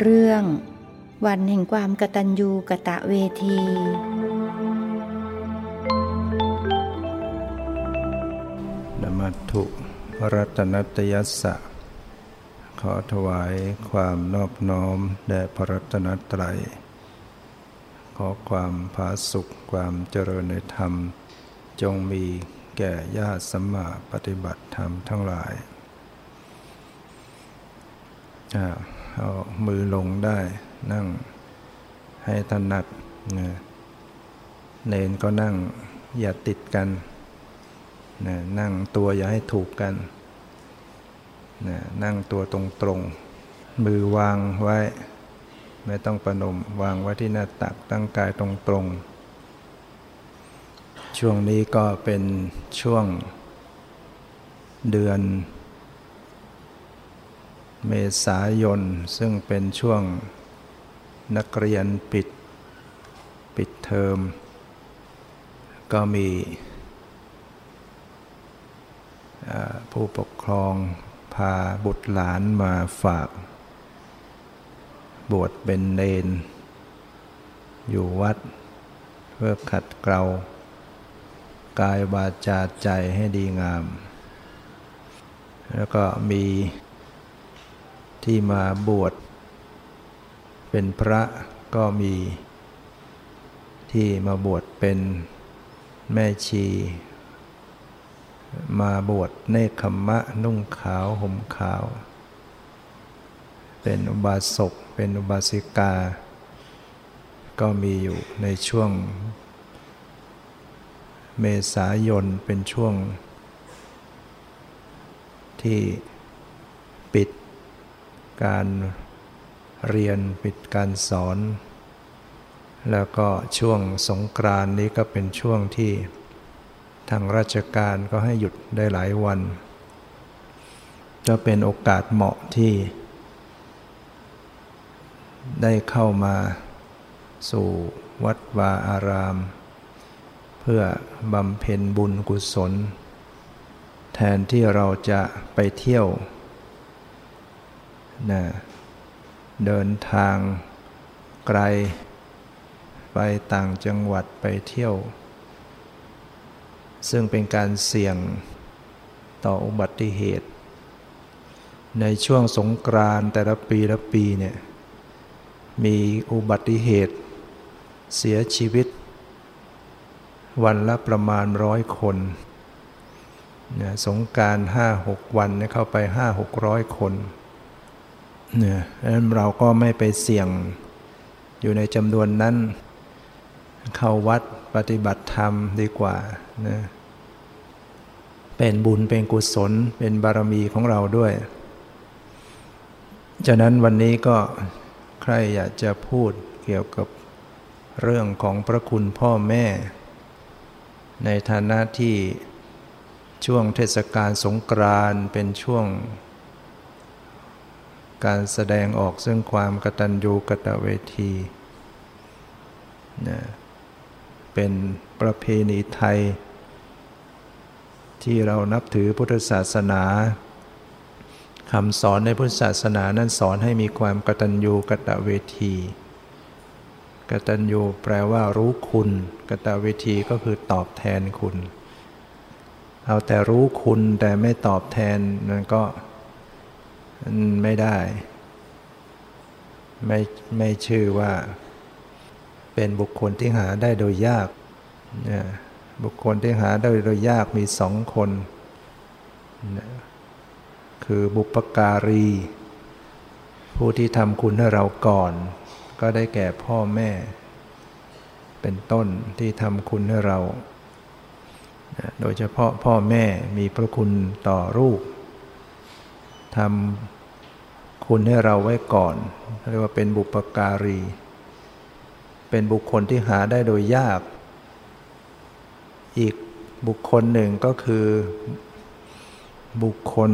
เรื่อง วันแห่งความกตัญญูกะตะเวที นมัตถุรัตนตยัสสะ ขอถวายความนอบน้อมแด่พระรัตนตรัย ขอความผาสุขความเจริญในธรรม จงมีแก่ญาติสัมมาปฏิบัติธรรมทั้งหลายเอา มือลงได้ นั่งให้ถนัดนะเนนก็นั่งอย่าติดกันนะนั่งตัวอย่าให้ถูกกันนะนั่งตัวตรงๆมือวางไว้ ไม่ต้องประนมวางไว้ที่หน้าตักตั้งกายตรงๆช่วงนี้ก็เป็นช่วงเดือน เมษายน ซึ่งเป็นช่วงนักเรียนปิดปิดเทอม ก็มีผู้ปกครองพาบุตรหลานมาฝาก บวชเป็นเนน อยู่วัด เพื่อขัดเกลากายวาจาใจให้ดีงาม แล้วก็มี ที่มาบวชเป็นพระก็มี ที่มาบวชเป็นแม่ชี มาบวชเนคขมมะนุ่งขาวห่มขาว เป็นอุบาสกเป็นอุบาสิกา ก็มีอยู่ในช่วง เมษายนเป็นช่วงที่ปิด การเรียนปิดการสอน แล้วก็ช่วงสงกรานนี้ก็เป็นช่วงที่ทางราชการก็ให้หยุดได้หลายวันจะเป็นโอกาสเหมาะที่ ได้เข้ามาสู่วัดวาอาราม เพื่อบำเพ็ญบุญกุศล แทนที่เราจะไปเที่ยว นะเดินทางไกล ไปต่างจังหวัดไปเที่ยว ซึ่งเป็นการเสี่ยงต่ออุบัติเหตุ ในช่วงสงกรานแต่ละปีละปีเนี่ยมีอุบัติเหตุ เสียชีวิต วันละประมาณร้อยคนนะสงการห้าหกวันเข้าไปห้าหกร้อยคน เนี่ยนั้นเราก็ไม่ไปเสี่ยงอยู่ในจำนวนนั้น เข้าวัดปฏิบัติธรรมดีกว่านะเป็นบุญเป็นกุศลเป็นบารมีของเราด้วย ฉะนั้นวันนี้ก็ใครอยากจะพูดเกี่ยวกับเรื่องของพระคุณพ่อแม่ ในฐานะที่ช่วงเทศกาลสงกรานเป็นช่วง การแสดงออกซึ่งความกตัญญูกตเวทีนะเป็นประเพณีไทย ที่เรานับถือพุทธศาสนาคำสอนในพุทธศาสนานั้นสอนให้มีความกตัญญูกตเวที กตัญญูแปลว่ารู้คุณ กตเวทีก็คือตอบแทนคุณ เอาแต่รู้คุณแต่ไม่ตอบแทนนั่นก็ ไม่ได้ ไม่ไม่ชื่อว่า เป็นบุคคลที่หาได้โดยยากบุคคลที่หาได้โดยยากมีสองคน คือบุปการี ผู้ที่ทำคุณให้เราก่อน ก็ได้แก่พ่อแม่ เป็นต้นที่ทำคุณให้เรา โดยเฉพาะพ่อแม่มีพระคุณต่อลูก ทำคุณให้เราไว้ก่อน เรียกว่าเป็นบุปการี เป็นบุคคลที่หาได้โดยยาก อีกบุคคลหนึ่งก็คือ บุคคล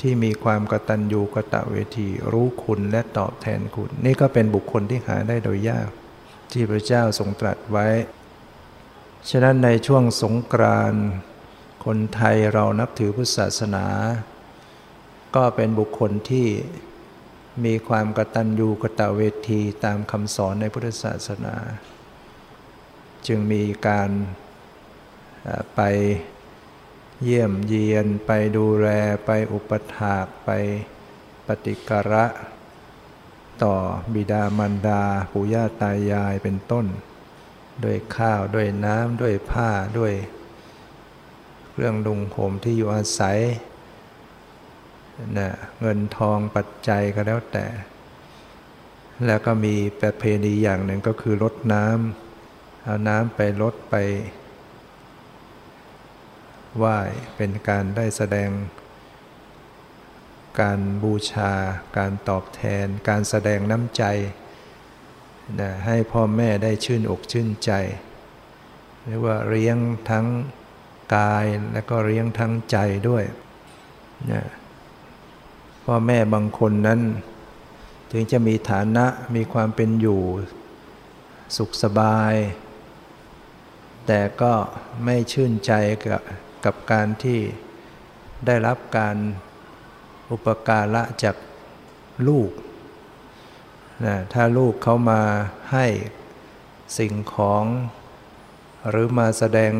ที่มีความกตัญญูกะตะเวทีรู้คุณและตอบแทนคุณ นี่ก็เป็นบุคคลที่หาได้โดยยาก ที่พระเจ้าทรงตรัสไว้ ฉะนั้นในช่วงสงกรานคนไทยเรานับถือพุทธศาสนา ก็เป็นบุคคลที่มีความกตัญญูกตเวทีตามคำสอนในพุทธศาสนา จึงมีการไปเยี่ยมเยียนไปดูแลไปอุปถากไปปฏิการะ ต่อบิดามารดาปู่ย่าตายายเป็นต้น ด้วยข้าวด้วยน้ำด้วยผ้าด้วย เครื่องดุงผมที่อยู่อาศัย นะเงินทองปัจจัยก็แล้วแต่ แล้วก็มีประเพณีอย่างหนึ่งก็คือลดน้ำเอาน้ำไปลดไปไหว้เป็นการได้แสดง การบูชา การตอบแทน การแสดงน้ำใจนะให้พ่อแม่ได้ชื่นอกชื่นใจเรียกว่าเลี้ยงทั้งกายและก็เลี้ยงทั้งใจด้วยนะ พ่อแม่บางคนนั้น ถึงจะมีฐานะมีความเป็นอยู่ สุขสบาย แต่ก็ไม่ชื่นใจกับกับการที่ได้รับการอุปการะจากลูกนะถ้าลูกเขามาให้สิ่งของ หรือมาแสดง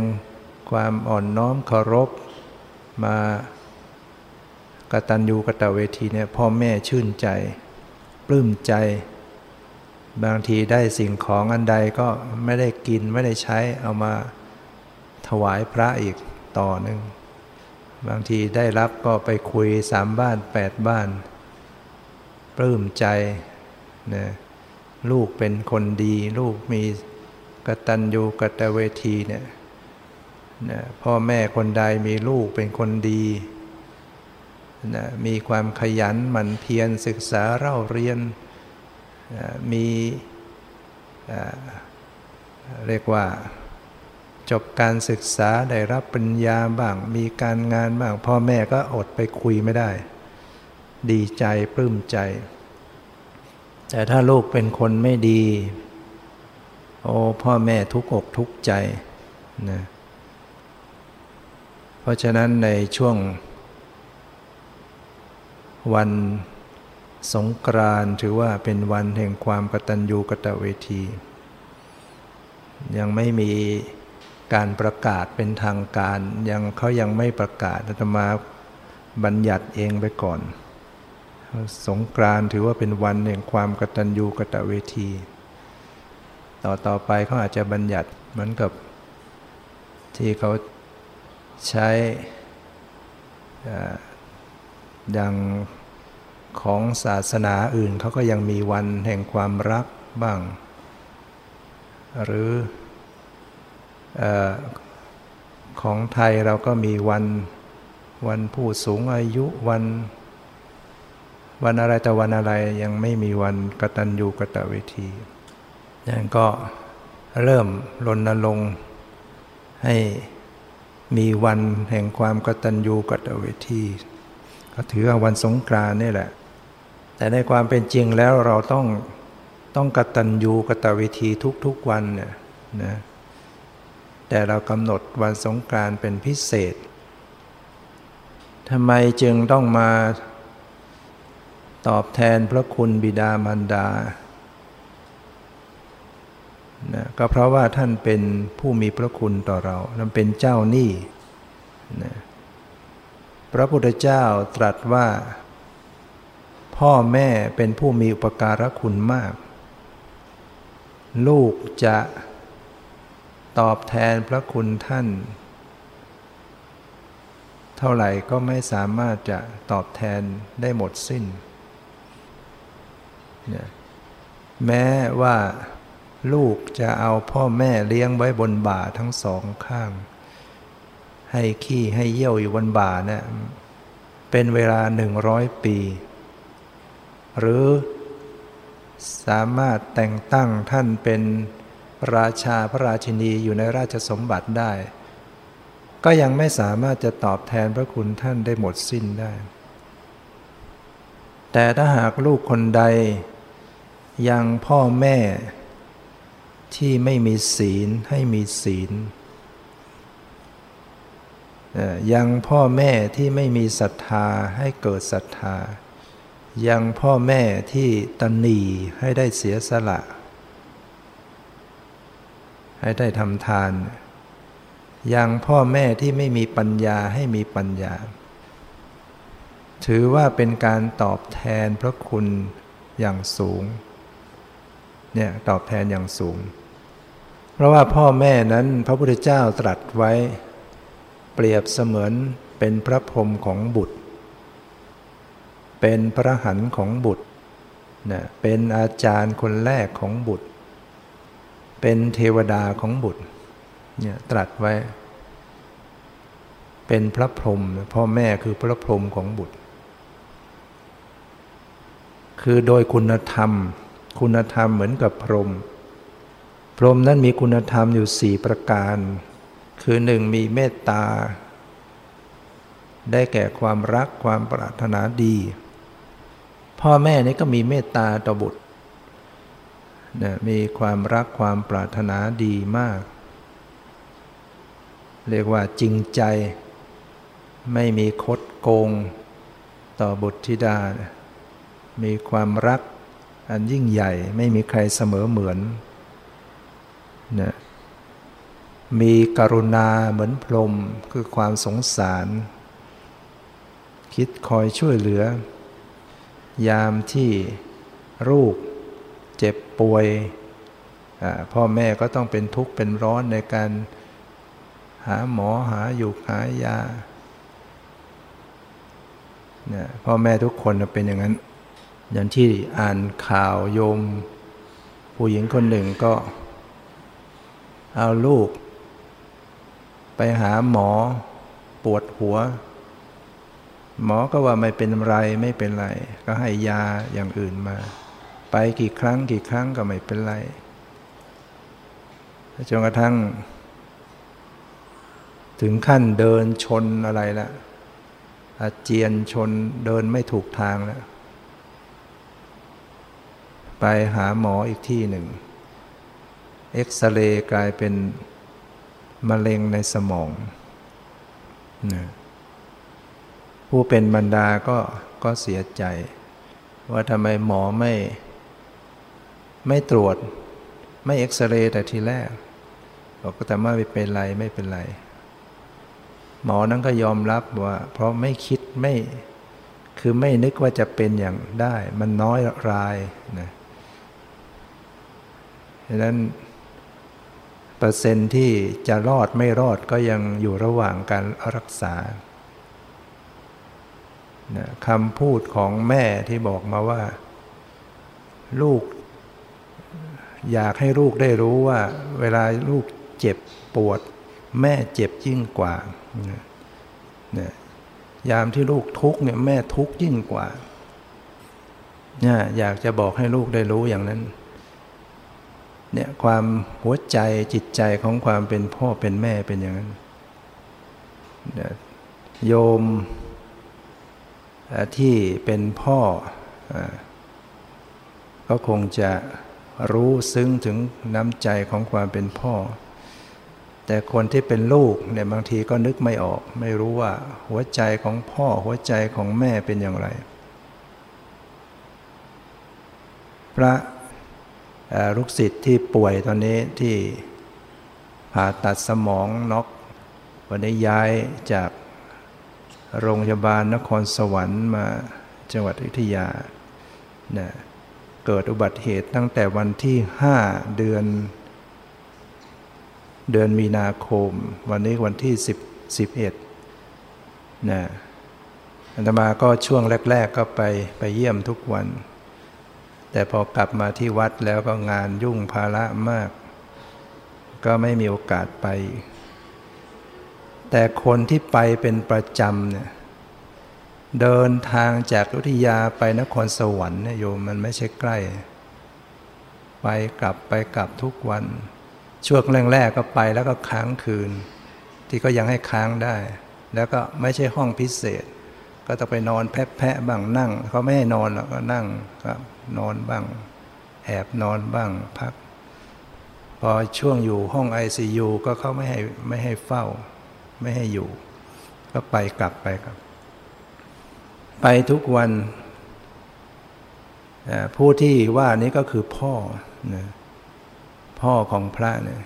ความอ่อนน้อมเคารพมา กตัญญูกตเวทีเนี่ยพ่อแม่ชื่นใจปลื้มใจ บางทีได้สิ่งของอันใดก็ไม่ได้กินไม่ได้ใช้เอามาถวายพระอีกต่อหนึ่งบางทีได้รับก็ไปคุยสามบ้านแปดบ้าน ปลื้มใจนะลูกเป็นคนดี ลูกมีกตัญญูกตเวทีเนี่ยนะพ่อแม่คนใดมีลูกเป็นคนดี นะมีความขยันหมั่นเพียรศึกษาเล่าเรียนนะมีเรียกว่าจบการศึกษาได้รับปัญญาบ้าง มีการงานบ้าง พ่อแม่ก็อดไปคุยไม่ได้ ดีใจปลื้มใจ แต่ถ้าลูกเป็นคนไม่ดี โอ้พ่อแม่ทุกอกทุกใจนะเพราะฉะนั้นในช่วง วันสงกรานถือว่าเป็นวันแห่งความกตัญญูกตเวที ยังไม่มีการประกาศเป็นทางการยังเขายังไม่ประกาศอาตมาบัญญัติเองไปก่อน สงกรานถือว่าเป็นวันแห่งความกตัญญูกตเวที ต่อต่อไปเขาอาจจะบัญญัติเหมือนกับที่เขาใช้อย่าง ของศาสนาอื่นเขาก็ยังมีวันแห่งความรักบ้าง หรือของไทยเราก็มีวันวันผู้สูงอายุวัน วันอะไรแต่วันอะไรยังไม่มีวันกตัญญูกตเวทียังก็เริ่มรณรงค์ให้มีวันแห่งความกตัญญูกตเวทีก็ถือว่าวันสงกรานนี่แหละ แต่ในความเป็นจริงแล้วเราต้องต้องกตัญญูกตเวทีทุกๆวันเนี่ยนะแต่เรากำหนดวันสงการเป็นพิเศษทำไมจึงต้องมาตอบแทนพระคุณบิดามารดานะก็เพราะว่าท่านเป็นผู้มีพระคุณต่อเราท่านเป็นเจ้าหนี้นะพระพุทธเจ้าตรัสว่า พ่อแม่เป็นผู้มีอุปการะคุณมาก ลูกจะตอบแทนพระคุณท่าน เท่าไหร่ก็ไม่สามารถจะตอบแทนได้หมดสิ้น แม้ว่าลูกจะเอาพ่อแม่เลี้ยงไว้บนบ่าทั้งสองข้าง ให้ขี้ให้เยี่ยวอยู่บนบ่าเนะี่ยเป็นเวลาหนึ่งร้อยปี หรือสามารถแต่งตั้งท่านเป็นราชาพระราชินีอยู่ในราชสมบัติได้ ก็ยังไม่สามารถจะตอบแทนพระคุณท่านได้หมดสิ้นได้ แต่ถ้าหากลูกคนใด ยังพ่อแม่ที่ไม่มีศีลให้มีศีล ยังพ่อแม่ที่ไม่มีศรัทธาให้เกิดศรัทธา ยังพ่อแม่ที่ตนีให้ได้เสียสละ ให้ได้ทำทาน ยังพ่อแม่ที่ไม่มีปัญญาให้มีปัญญา ถือว่าเป็นการตอบแทนพระคุณอย่างสูงเนี่ยตอบแทนอย่างสูง เพราะว่าพ่อแม่นั้นพระพุทธเจ้าตรัสไว้ เปรียบเสมือนเป็นพระพรหมของบุตร เป็นพระหันของบุตรนะเป็นอาจารย์คนแรกของบุตร เป็นเทวดาของบุตรเนี่ยตรัสไว้ เป็นพระพรหมพ่อแม่คือพระพรหมของบุตร คือโดยคุณธรรม คุณธรรมเหมือนกับพรหมพรหมนั้นมีคุณธรรมอยู่สี่ประการ คือหนึ่งมีเมตตา ได้แก่ความรักความปรารถนาดี พ่อแม่นี่ก็มีเมตตาต่อบุตรนะมีความรักความปรารถนาดีมาก เรียกว่าจริงใจ ไม่มีคดโกง ต่อบุตรธิดา มีความรักอันยิ่งใหญ่ไม่มีใครเสมอเหมือนนะมีกรุณาเหมือนพรมคือความสงสาร คิดคอยช่วยเหลือ ยามที่ลูกเจ็บป่วย พ่อแม่ก็ต้องเป็นทุกข์เป็นร้อนในการหาหมอหาอยู่หายาเนี่ยพ่อแม่ทุกคนเป็นอย่างนั้น อย่างที่อ่านข่าวโยม ผู้หญิงคนหนึ่งก็ เอาลูก ไปหาหมอปวดหัว หมอก็ว่าไม่เป็นไรไม่เป็นไร ก็ให้ยาอย่างอื่นมา ไปกี่ครั้งกี่ครั้งก็ไม่เป็นไรจนกระทั่ง ถึงขั้นเดินชนอะไรละอาเจียนชนเดินไม่ถูกทางแล้ว ไปหาหมออีกที่หนึ่ง เอ็กซเรย์กลายเป็นมะเร็งในสมองนะ ผู้เป็นบรรดาก็ก็เสียใจ ว่าทำไมหมอไม่ไม่ตรวจ ไม่เอ็กซเรย์แต่ทีแรกบอกก็แต่ว่าไม่เป็นไรไม่เป็นไร หมอนั้นก็ยอมรับว่า เพราะไม่คิดไม่คือไม่นึกว่าจะเป็นอย่างได้ มันน้อยรายนะดังนั้นเปอร์เซ็นที่จะรอดไม่รอดก็ยังอยู่ระหว่างการรักษา นะคำพูดของแม่ที่บอกมาว่า ลูก อยากให้ลูกได้รู้ว่า เวลาลูกเจ็บปวด แม่เจ็บยิ่งกว่าเนี่ยยามที่ลูกทุกข์เนี่ยแม่ทุกข์ยิ่งกว่าเนี่ยอยากจะบอกให้ลูกได้รู้อย่างนั้นเนี่ยความหัวใจจิตใจของความเป็นพ่อเป็นแม่เป็นอย่างนั้นโยม ที่เป็นพ่อก็คงจะรู้ซึ้งถึงน้ำใจของความเป็นพ่อ แต่คนที่เป็นลูกเนี่ยบางทีก็นึกไม่ออก ไม่รู้ว่าหัวใจของพ่อหัวใจของแม่เป็นอย่างไร พระลูกศิษย์ที่ป่วยตอนนี้ที่ผ่าตัดสมองน็อกวันนี้ย้ายจาก โรงพยาบาลนครสวรรค์มาจังหวัดอุทยานะเกิดอุบัติเหตุตั้งแต่วันที่ห้าเดือน เดือนมีนาคม วันนี้วันที่สิบสิบเอ็ดนะอัตมาก็ช่วงแรก ๆ ก็ไปไปเยี่ยมทุกวัน แต่พอกลับมาที่วัดแล้วก็งานยุ่งภาระมาก ก็ไม่มีโอกาสไป แต่คนที่ไปเป็นประจำเนี่ยเดินทางจากอุทยาไปนครสวรรค์เนี่ยโยมมันไม่ใช่ใกล้ ไปกลับไปกลับทุกวัน ช่วงแรกๆก็ไปแล้วก็ค้างคืน ที่ก็ยังให้ค้างได้ แล้วก็ไม่ใช่ห้องพิเศษ ก็ต้องไปนอนแพะๆบ้างนั่งเขาไม่ให้นอนหรอกก็นั่งครับนอนบ้างแอบนอนบ้างพัก พอช่วงอยู่ห้อง ICU ก็เขาไม่ให้ไม่ให้เฝ้า ไม่ให้อยู่ ก็ไปกลับไปครับ ไปทุกวันผู้ที่ว่านี้ก็คือพ่อนะพ่อของพระเนี่ย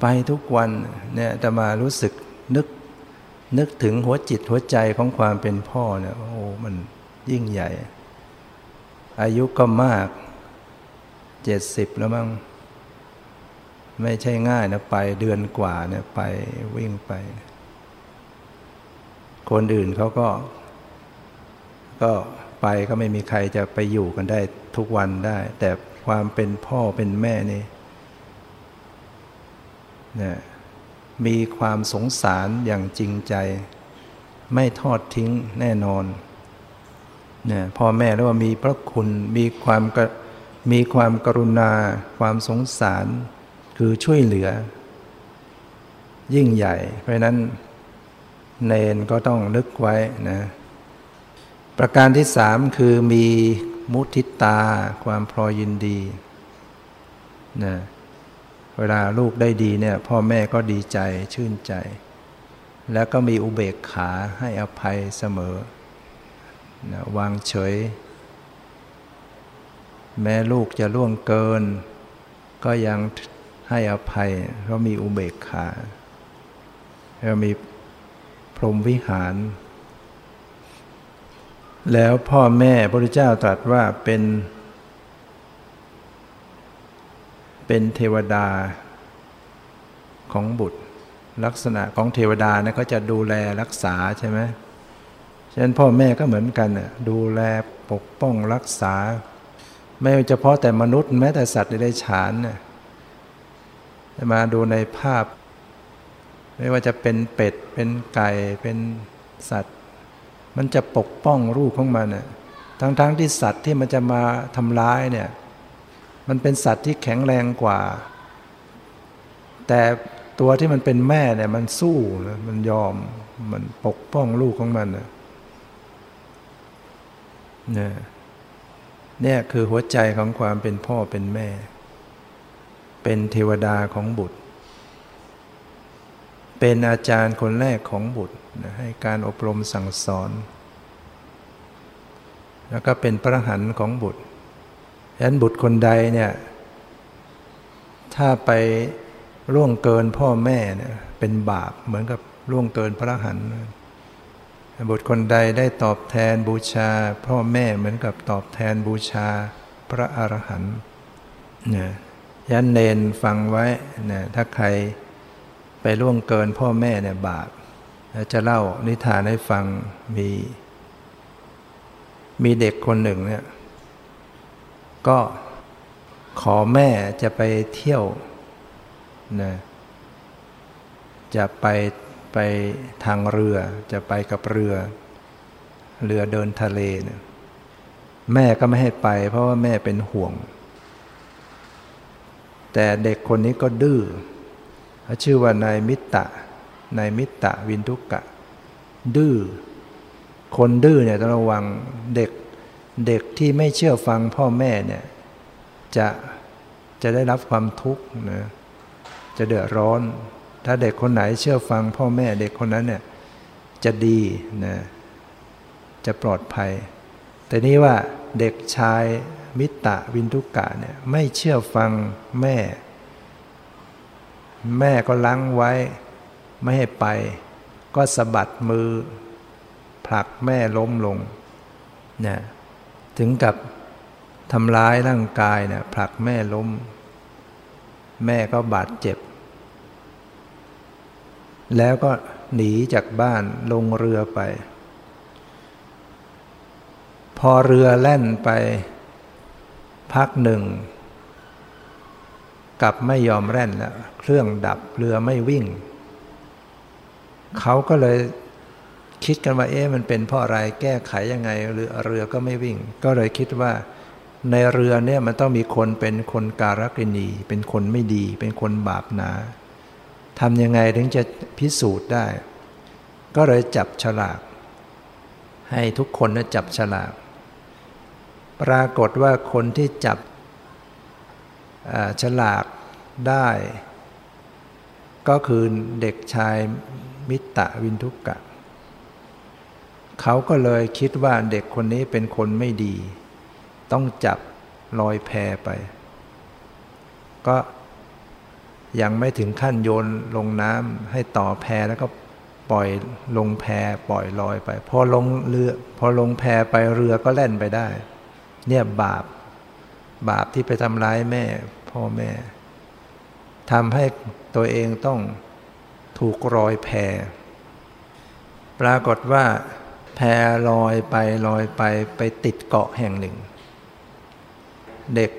ไปทุกวันเนี่ยจะมารู้สึกนึกนึกถึงหัวจิตหัวใจของความเป็นพ่อเนี่ยโอ้มันยิ่งใหญ่ อายุก็มากเจ็ดสิบแล้วมั้ง ไม่ใช่ง่ายนะไปเดือนกว่าเนี่ยไปวิ่งไป คนอื่นเขาก็ ก็ไปก็ไม่มีใครจะไปอยู่กันได้ทุกวันได้ แต่ความเป็นพ่อเป็นแม่นี่เนี่ยมีความสงสารอย่างจริงใจ ไม่ทอดทิ้งแน่นอนเนี่ยพ่อแม่เรียกว่ามีพระคุณมีความมีความกรุณา ความสงสาร คือช่วยเหลือ ยิ่งใหญ่ เพราะนั้นเนนก็ต้องนึกไว้นะ ประการที่สามคือมีมุทิตาความพอยินดีนะเวลาลูกได้ดีเนี่ยพ่อแม่ก็ดีใจชื่นใจ แล้วก็มีอุเบกขาให้อภัยเสมอนะวางเฉย แม่ลูกจะล่วงเกิน ก็ยัง ให้อภัยเพรามีอุเบกขาแล้วมีพรหมวิหาร แล้วพ่อแม่พระพุทธเจ้าตรัสว่าเป็น เป็นเทวดาของบุตร ลักษณะของเทวดาเนี่ยเขาจะดูแลรักษาใช่ไหมฉะนั้นพ่อแม่ก็เหมือนกันน่ยดูแลปกป้องรักษา ไม่เฉพาะแต่มนุษย์แม้แต่สัตว์ในฉานเนี่ย มาดูในภาพ ไม่ว่าจะเป็นเป็ด เป็นไก่ เป็นสัตว์ มันจะปกป้องลูกของมันน่ยทั้งๆทที่สัตว์ที่มันจะมาทำร้ายเนี่ย มันเป็นสัตว์ที่แข็งแรงกว่า แต่ตัวที่มันเป็นแม่เนี่ยมันสู้นะมันยอมมันปกป้องลูกของมันนะเนี่ยเนี่ยคือหัวใจของความเป็นพ่อเป็นแม่ เป็นเทวดาของบุตร เป็นอาจารย์คนแรกของบุตรให้การอบรมสั่งสอน แล้วก็เป็นพระหันของบุตรฉะนั้นบุตรคนใดเนี่ยถ้าไปล่วงเกินพ่อแม่เนี่ยเป็นบาปเหมือนกับล่วงเกินพระหันบุตรคนใดได้ตอบแทนบูชา พ่อแม่เหมือนกับตอบแทนบูชาพระอรหันต์เนี่ย ยันเนนฟังไว้เนี่ยถ้าใครไปล่วงเกินพ่อแม่เนี่ยบาปจะเล่านิทานให้ฟังมี มีเด็กคนหนึ่งเนี่ยก็ขอแม่จะไปเที่ยวนะจะไปไปทางเรือ จะไปกับเรือ เรือเดินทะเลเนี่ยแม่ก็ไม่ให้ไป เพราะว่าแม่เป็นห่วง แต่เด็กคนนี้ก็ดื้อชื่อว่านายมิตะนายมิตะวินทุกะ ดื้อคนดื้อเนี่ยต้องระวังเด็กเด็กที่ไม่เชื่อฟังพ่อแม่เนี่ยจะจะได้รับความทุกข์นะจะเดือดร้อน ถ้าเด็กคนไหนเชื่อฟังพ่อแม่เด็กคนนั้นเนี่ยจะดีนะจะปลอดภัย แต่นี้ว่า เด็กชายมิตะวินทุกกะเนี่ยไม่เชื่อฟังแม่ แม่ก็ลังไว้ไม่ให้ไป ก็สะบัดมือ ผลักแม่ล้มลงเนี่ยถึงกับทำร้ายร่างกายเนี่ยผลักแม่ล้ม แม่ก็บาดเจ็บ แล้วก็หนีจากบ้านลงเรือไป พอเรือแล่นไป พักหนึ่ง กลับไม่ยอมแล่นแล้วเครื่องดับเรือไม่วิ่ง เขาก็เลยคิดกันว่าเอ๊ะมันเป็นเพราะอะไรแก้ไขยังไงเรือเรือก็ไม่วิ่ง ก็เลยคิดว่า ในเรือเนี่ยมันต้องมีคนเป็นคนการกินี เป็นคนไม่ดี เป็นคนบาปหนาทำยังไงถึงจะพิสูจน์ได้ ก็เลยจับฉลาก ให้ทุกคนนะจับฉลาก ปรากฏว่าคนที่จับฉลากได้ ก็คือเด็กชายมิตะวินทุกกะ เขาก็เลยคิดว่าเด็กคนนี้เป็นคนไม่ดี ต้องจับลอยแพไป ก็ยังไม่ถึงขั้นโยนลงน้ำให้ต่อแพแล้วก็ปล่อยลงแพปล่อยลอยไป พอลงเรือ พอลงแพไปเรือก็แล่นไปได้ เนี่ยบาป บาปที่ไปทำร้ายแม่ พ่อแม่ทำให้ตัวเองต้องถูกรอยแพปรากฏว่าแพลอยไปลอยไปไปติดเกาะแห่งหนึ่ง เด็ก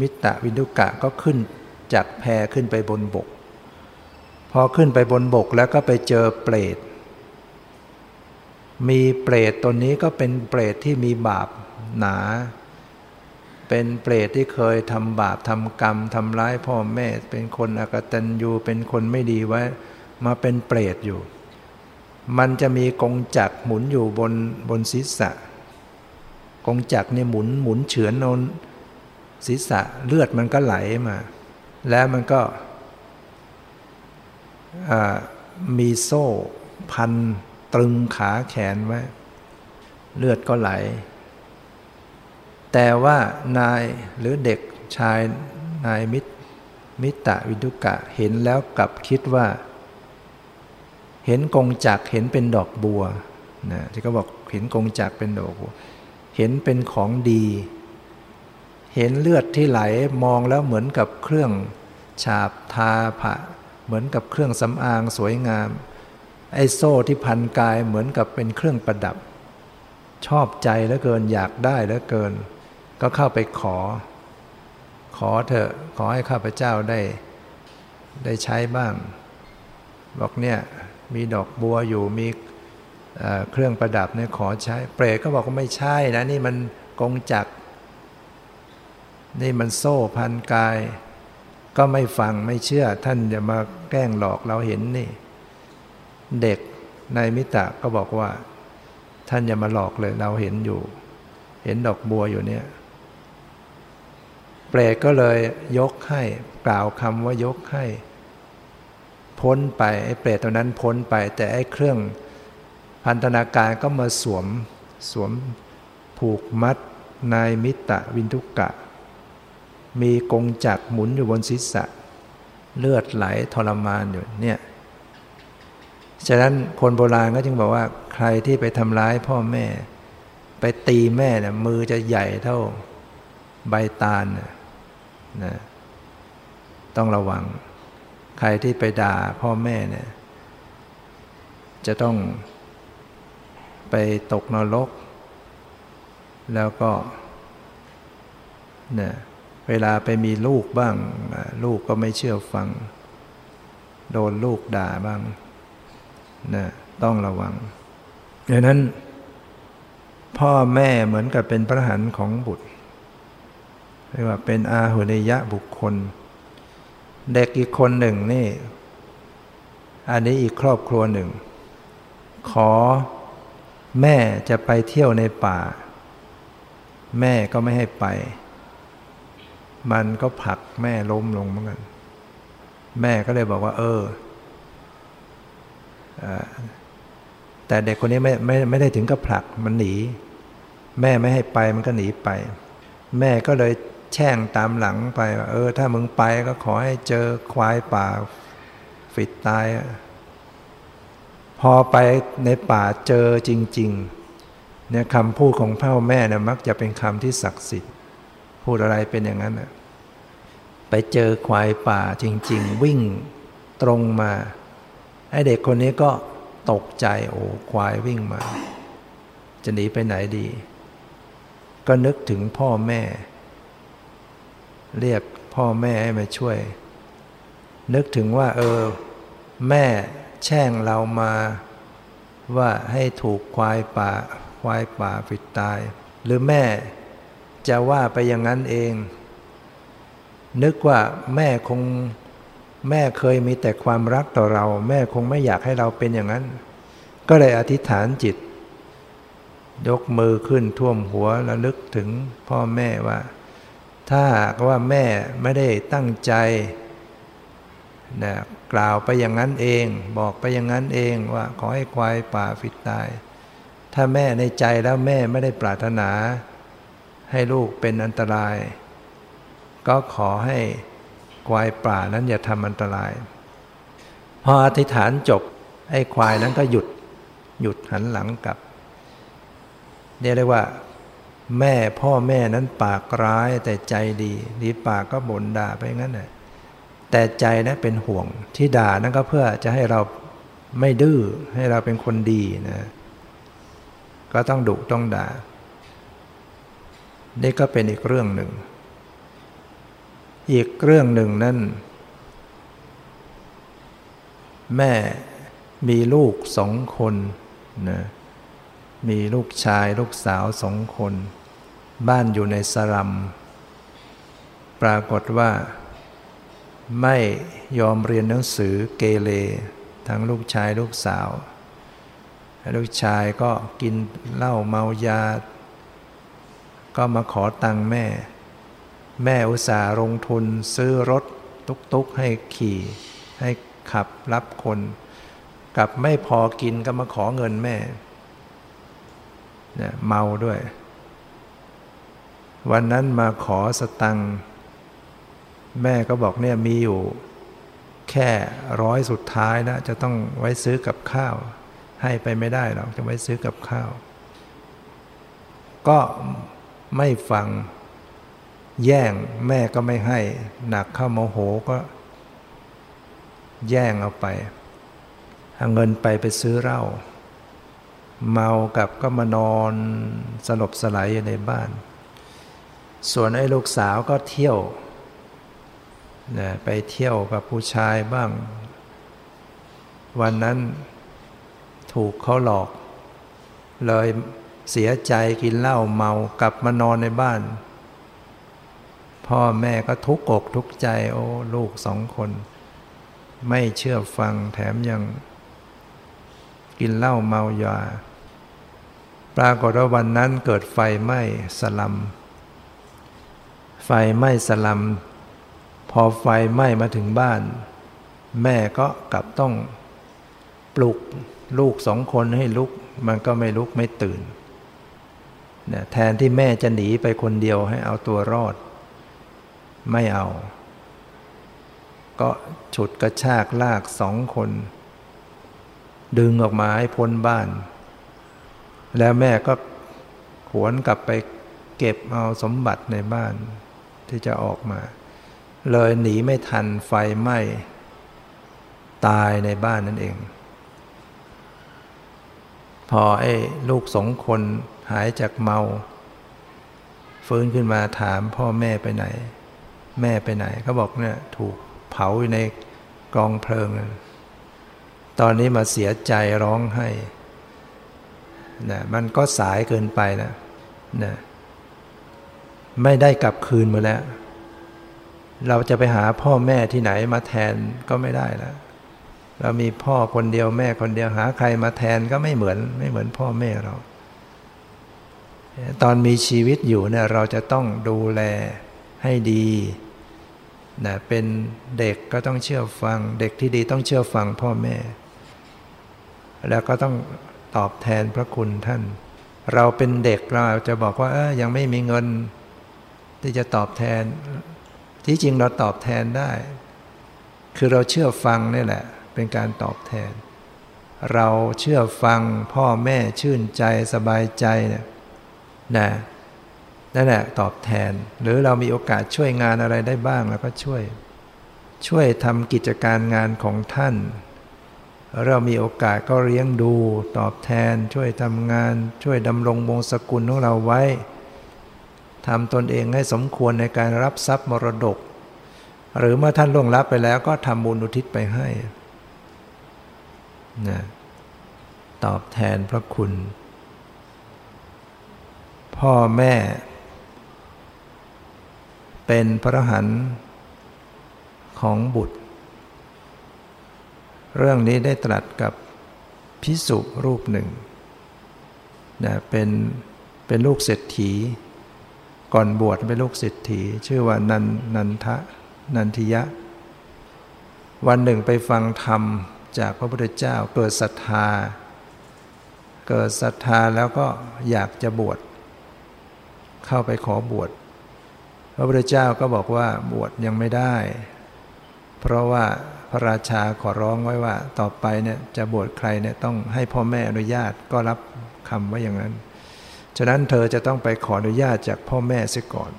มิตรวิดุกะก็ขึ้นจากแพขึ้นไปบนบก พอขึ้นไปบนบกแล้วก็ไปเจอเปรตมีเปรตตนนี้ก็เป็นเปรตที่มีบาป หนา เป็นเปรตที่เคยทำบาปทำกรรมทำร้ายพ่อแม่ เป็นคนอกตัญญูเป็นคนไม่ดีไว้ มาเป็นเปรตอยู่ มันจะมีกงจักรหมุนอยู่บนบนศีรษะ กงจักรเนี่ยหมุนหมุนเฉือนนนศีรษะเลือดมันก็ไหลมา แล้วมันก็มีโซ่พันตรึงขาแขนไว้ เลือดก็ไหล แต่ว่านายหรือเด็กชายนายมิตรมิตรวิดุกะเห็นแล้วกลับคิดว่า เห็นกงจักเห็นเป็นดอกบัวนะที่เขาบอกเห็นกงจักเป็นดอกบัว เห็นเป็นของดี เห็นเลือดที่ไหลมองแล้วเหมือนกับเครื่องฉาบทาผะเหมือนกับเครื่องสำอางสวยงาม ไอ้โซ่ที่พันกายเหมือนกับเป็นเครื่องประดับ ชอบใจแล้วเกินอยากได้แล้วเกิน ก็เข้าไปขอ ขอเถอะ ขอให้ข้าพเจ้าได้ได้ใช้บ้าง บอกเนี่ยมีดอกบัวอยู่มีเครื่องประดับเนี่ยขอใช้ เปรตก็บอกว่าไม่ใช่นะ นี่มันกงจัก นี่มันโซ่พันกาย ก็ไม่ฟังไม่เชื่อ ท่านอย่ามาแกล้งหลอกเราเห็นนี่ เด็กในมิตรก็บอกว่า ท่านอย่ามาหลอกเลยเราเห็นอยู่ เห็นดอกบัวอยู่เนี่ย เปรตก็เลยยกให้ กล่าวคำว่ายกให้ พ้นไปไอ้เปรตตัวนั้นพ้นไป แต่ไอ้เครื่องพันธนาการก็มาสวมสวมผูกมัดนายมิตรวินทุกกะ มีกงจักหมุนอยู่บนศีรษะ เลือดไหลทรมานอยู่เนี่ยฉะนั้นคนโบราณก็จึงบอกว่าใครที่ไปทำร้ายพ่อแม่ ไปตีแม่เนี่ยมือจะใหญ่เท่าใบตาลนะ ต้องระวัง ใครที่ไปด่าพ่อแม่เนี่ย จะต้องไปตกนรก แล้วก็เนี่ยเวลาไปมีลูกบ้าง ลูกก็ไม่เชื่อฟัง โดนลูกด่าบ้างนะต้องระวังดังนั้น พ่อแม่เหมือนกับเป็นพระหันของบุตร เรียกว่าเป็นอาหุเนยะบุคคล เด็กอีกคนหนึ่งนี่ อันนี้อีกครอบครัวหนึ่ง ขอแม่จะไปเที่ยวในป่า แม่ก็ไม่ให้ไป มันก็ผลักแม่ล้มลงเหมือนกัน แม่ก็เลยบอกว่า เออแต่เด็กคนนี้ไม่ไม่ไม่ได้ถึงกับผลักมันหนี แม่ไม่ให้ไปมันก็หนีไป แม่ก็เลย แช่งตามหลังไปว่าเออ ถ้ามึงไปก็ขอให้เจอควายป่าฟิดตาย พอไปในป่าเจอจริง ๆ เนี่ยคำพูดของพ่อแม่เนี่ยมักจะเป็นคำที่ศักดิ์สิทธิ์ พูดอะไรเป็นอย่างนั้นไปเจอควายป่าจริง ๆ วิ่งตรงมาไอเด็กคนนี้ก็ตกใจโอ้ควายวิ่งมา จะหนีไปไหนดี ก็นึกถึงพ่อแม่ เรียกพ่อแม่ให้มาช่วย นึกถึงว่า เออ แม่แช่งเรามาว่าให้ถูกควายป่า ควายป่าฟิดตาย หรือแม่จะว่าไปอย่างนั้นเอง นึกว่าแม่คงแม่เคยมีแต่ความรักต่อเรา แม่คงไม่อยากให้เราเป็นอย่างนั้น ก็เลยอธิษฐานจิต ยกมือขึ้นท่วมหัวแล้วลึกถึงพ่อแม่ว่า ถ้าหากว่าแม่ไม่ได้ตั้งใจนะกล่าวไปอย่างนั้นเอง บอกไปอย่างนั้นเองว่าขอให้ควายป่าฟิดตาย ถ้าแม่ในใจแล้วแม่ไม่ได้ปรารถนาใให้ลูกเป็นอันตราย ก็ขอให้ควายป่านั้นอย่าทำอันตราย พออธิษฐานจบไอ้ควายนั้นก็หยุด หยุดหันหลังกลับเรียกว่า แม่พ่อแม่นั้นปากร้ายแต่ใจดีดีปากก็บ่นด่าไปงั้นแหละแต่ใจนะเป็นห่วงที่ด่านั่นก็เพื่อจะให้เราไม่ดื้อให้เราเป็นคนดีนะก็ต้องดุต้องด่า นี่ก็เป็นอีกเรื่องหนึ่ง อีกเรื่องหนึ่งนั่น แม่มีลูกสองคนนะ มีลูกชายลูกสาวสองคน บ้านอยู่ในสลัม ปรากฏว่า ไม่ยอมเรียนหนังสือเกเรทั้งลูกชายลูกสาว ลูกชายก็กินเหล้าเมายา ก็มาขอตังค์แม่ แม่อุตส่าห์ลงทุนซื้อรถตุกๆให้ขี่ให้ขับรับคนกับไม่พอกินก็มาขอเงินแม่ เนี่ยเมาด้วย วันนั้นมาขอสตังแม่ก็บอกเนี่ยมีอยู่ แค่ร้อยสุดท้ายนะจะต้องไว้ซื้อกับข้าว ให้ไปไม่ได้หรอกจะไว้ซื้อกับข้าว ก็ไม่ฟังแย่งแม่ก็ไม่ให้ หนักเข้าโมโหก็ แย่งเอาไปเอาเงินไปไปซื้อเหล้า เมากับก็มานอนสลบสลายอยู่ในบ้าน ส่วนไอ้ลูกสาวก็เที่ยวนะไปเที่ยวกับผู้ชายบ้าง วันนั้นถูกเขาหลอก เลยเสียใจกินเหล้าเมากลับมานอนในบ้าน พ่อแม่ก็ทุกอกทุกใจโอ้ลูกสองคน ไม่เชื่อฟังแถมยังกินเหล้าเมายา ปรากฏว่าวันนั้นเกิดไฟไหม้สลัม ไฟไหม้สลัม พอไฟไหม้มาถึงบ้าน แม่ก็กลับต้องปลุกลูกสองคนให้ลุก มันก็ไม่ลุกไม่ตื่นเนี่ยแทนที่แม่จะหนีไปคนเดียวให้เอาตัวรอด ไม่เอา ก็ฉุดกระชากลากสองคน ดึงออกมาให้พ้นบ้าน แล้วแม่ก็หวนกลับไปเก็บเอาสมบัติในบ้านที่จะออกมา เลยหนีไม่ทันไฟไหม้ตายในบ้านนั่นเอง พอไอ้ลูกสองคนหายจากเมา ฟื้นขึ้นมาถามพ่อแม่ไปไหน แม่ไปไหนเขาบอกเนี่ยถูกเผาอยู่ในกองเพลิง ตอนนี้มาเสียใจร้องไห้ นะมันก็สายเกินไปนะนะไม่ได้กลับคืนมาแล้ว เราจะไปหาพ่อแม่ที่ไหนมาแทนก็ไม่ได้แล้ว เรามีพ่อคนเดียวแม่คนเดียวหาใครมาแทนก็ไม่เหมือน ไม่เหมือนพ่อแม่เรา ตอนมีชีวิตอยู่เนี่ยเราจะต้องดูแลให้ดีนะเป็นเด็กก็ต้องเชื่อฟัง เด็กที่ดีต้องเชื่อฟังพ่อแม่ แล้วก็ต้อง ตอบแทนพระคุณท่าน เราเป็นเด็กเราจะบอกว่าเออยังไม่มีเงิน ที่จะตอบแทน ที่จริงเราตอบแทนได้ คือเราเชื่อฟังนี่แหละ เป็นการตอบแทน เราเชื่อฟังพ่อแม่ชื่นใจสบายใจเนี่ยนะนั่นแหละตอบแทน หรือเรามีโอกาสช่วยงานอะไรได้บ้างเราก็ช่วย ช่วยทำกิจการงานของท่าน เรามีโอกาสก็เลี้ยงดู ตอบแทนช่วยทำงาน ช่วยดำรงวงศกุลของเราไว้ทำตนเองให้สมควรในการรับทรัพย์มรดก หรือเมื่อท่านล่วงลับไปแล้วก็ทำบุญอุทิศไปให้นะตอบแทนพระคุณ พ่อแม่ เป็นพระหันของบุตร เรื่องนี้ได้ตรัสกับพิสุรูปหนึ่งนะเป็นเป็นลูกเศรษฐี ก่อนบวชเป็นลูกเศรษฐี ชื่อว่านันนันทะนันทิยะ วันหนึ่งไปฟังธรรมจากพระพุทธเจ้าเกิดศรัทธา เกิดศรัทธาแล้วก็อยากจะบวช เข้าไปขอบวช พระพุทธเจ้าก็บอกว่าบวชยังไม่ได้ เพราะว่า ระราชาขอร้องไว้ว่า ต่อไปเนี่ยจะบวชใครเนี่ยต้องให้พ่อแม่อนุญาตก็รับคำว่าอย่างนั้น ฉะนั้นเธอจะต้องไปขออนุญาตจากพ่อแม่เสียก่อน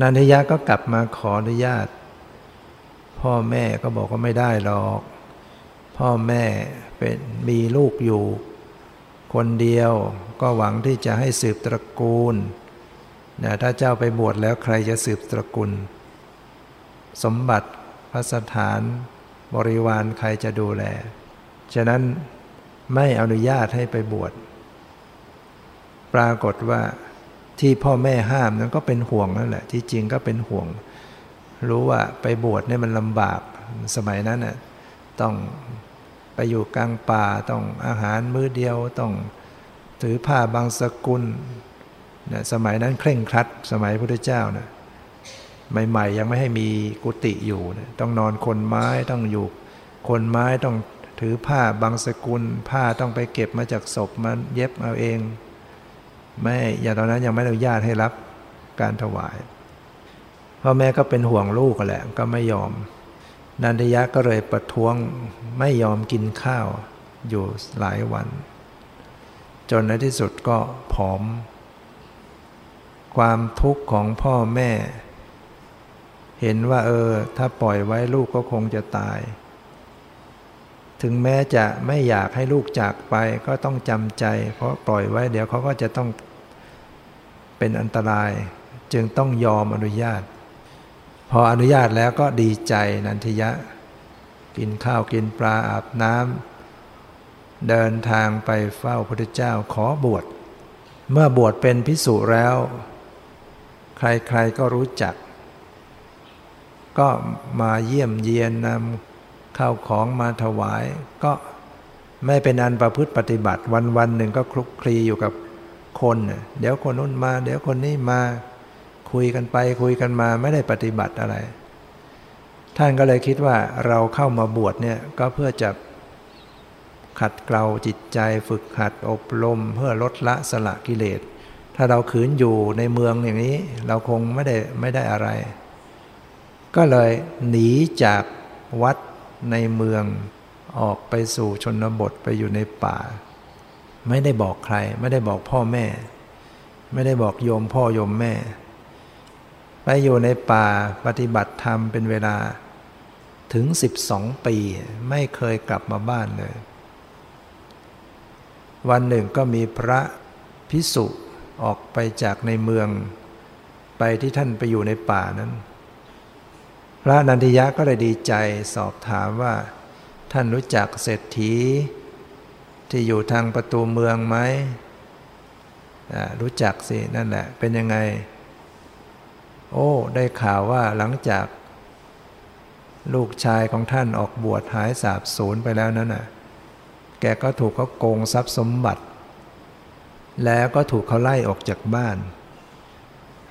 นันทยะก็กลับมาขออนุญาต พ่อแม่ก็บอกว่าไม่ได้หรอก พ่อแม่เป็นมีลูกอยู่ คนเดียวก็หวังที่จะให้สืบตระกูลนะถ้าเจ้าไปบวชแล้วใครจะสืบตระกูล สมบัติ พระสถานบริวารใครจะดูแล ฉะนั้นไม่อนุญาตให้ไปบวช ปรากฏว่าที่พ่อแม่ห้ามนั้นก็เป็นห่วงนั่นแหละ ที่จริงก็เป็นห่วง รู้ว่าไปบวชเนี่ยมันลำบากสมัยนั้นน่ะต้องไปอยู่กลางป่าต้องอาหารมื้อเดียวต้องถือผ้าบางสกุลนะสมัยนั้นเคร่งครัด สมัยพระพุทธเจ้านะ ใหม่ๆยังไม่ให้มีกุฏิอยู่นะต้องนอนคนไม้ต้องอยู่คนไม้ต้องถือผ้าบางสกุล ผ้าต้องไปเก็บมาจากศพมาเย็บเอาเอง ไม่อย่างตอนนั้นยังไม่อนุญาตให้รับการถวายพ่อแม่ก็เป็นห่วงลูกกันแหละก็ไม่ยอม นันทยะก็เลยประท้วงไม่ยอมกินข้าวอยู่หลายวัน จนในที่สุดก็ผอม ความทุกข์ของพ่อแม่ เห็นว่าเออ ถ้าปล่อยไว้ลูกก็คงจะตาย ถึงแม้จะไม่อยากให้ลูกจากไปก็ต้องจำใจ เพราะปล่อยไว้เดี๋ยวเขาก็จะต้องเป็นอันตราย จึงต้องยอมอนุญาต พออนุญาตแล้วก็ดีใจนันทิยะ กินข้าวกินปลาอาบน้ำเดินทางไปเฝ้าพระพุทธเจ้าขอบวชเมื่อบวชเป็นพิสุแล้ว ใครๆก็รู้จัก ก็มาเยี่ยมเยียนนำข้าวของมาถวาย ก็ไม่เป็นอันประพฤติปฏิบัติ วันวันหนึ่งก็คลุกคลีอยู่กับคน เดี๋ยวคนนู้นมา เดี๋ยวคนนี้มา คุยกันไปคุยกันมาไม่ได้ปฏิบัติอะไร ท่านก็เลยคิดว่าเราเข้ามาบวชเนี่ยก็เพื่อจะขัดเกลาจิตใจฝึกหัดอบรม เพื่อลดละสละกิเลส ถ้าเราขืนอยู่ในเมืองอย่างนี้ เราคงไม่ได้ไม่ได้อะไร ก็เลยหนีจากวัดในเมืองออกไปสู่ชนบทไปอยู่ในป่า ไม่ได้บอกใคร ไม่ได้บอกพ่อแม่ ไม่ได้บอกโยมพ่อโยมแม่ ไปอยู่ในป่าปฏิบัติธรรมเป็นเวลาถึงสิบสองปีไม่เคยกลับมาบ้านเลย วันหนึ่งก็มีพระพิสุออกไปจากในเมือง ไปที่ท่านไปอยู่ในป่านั้น พระนันทิยะก็เลยดีใจสอบถามว่า ท่านรู้จักเศรษฐี ที่อยู่ทางประตูเมืองไหมรู้จักสินั่นแหละเป็นยังไง โอ้ ได้ข่าวว่าหลังจาก ลูกชายของท่านออกบวชหายสาบสูญไปแล้วนั่นน่ะ แกก็ถูกเขาโกงทรัพย์สมบัติ แล้วก็ถูกเขาไล่ออกจากบ้าน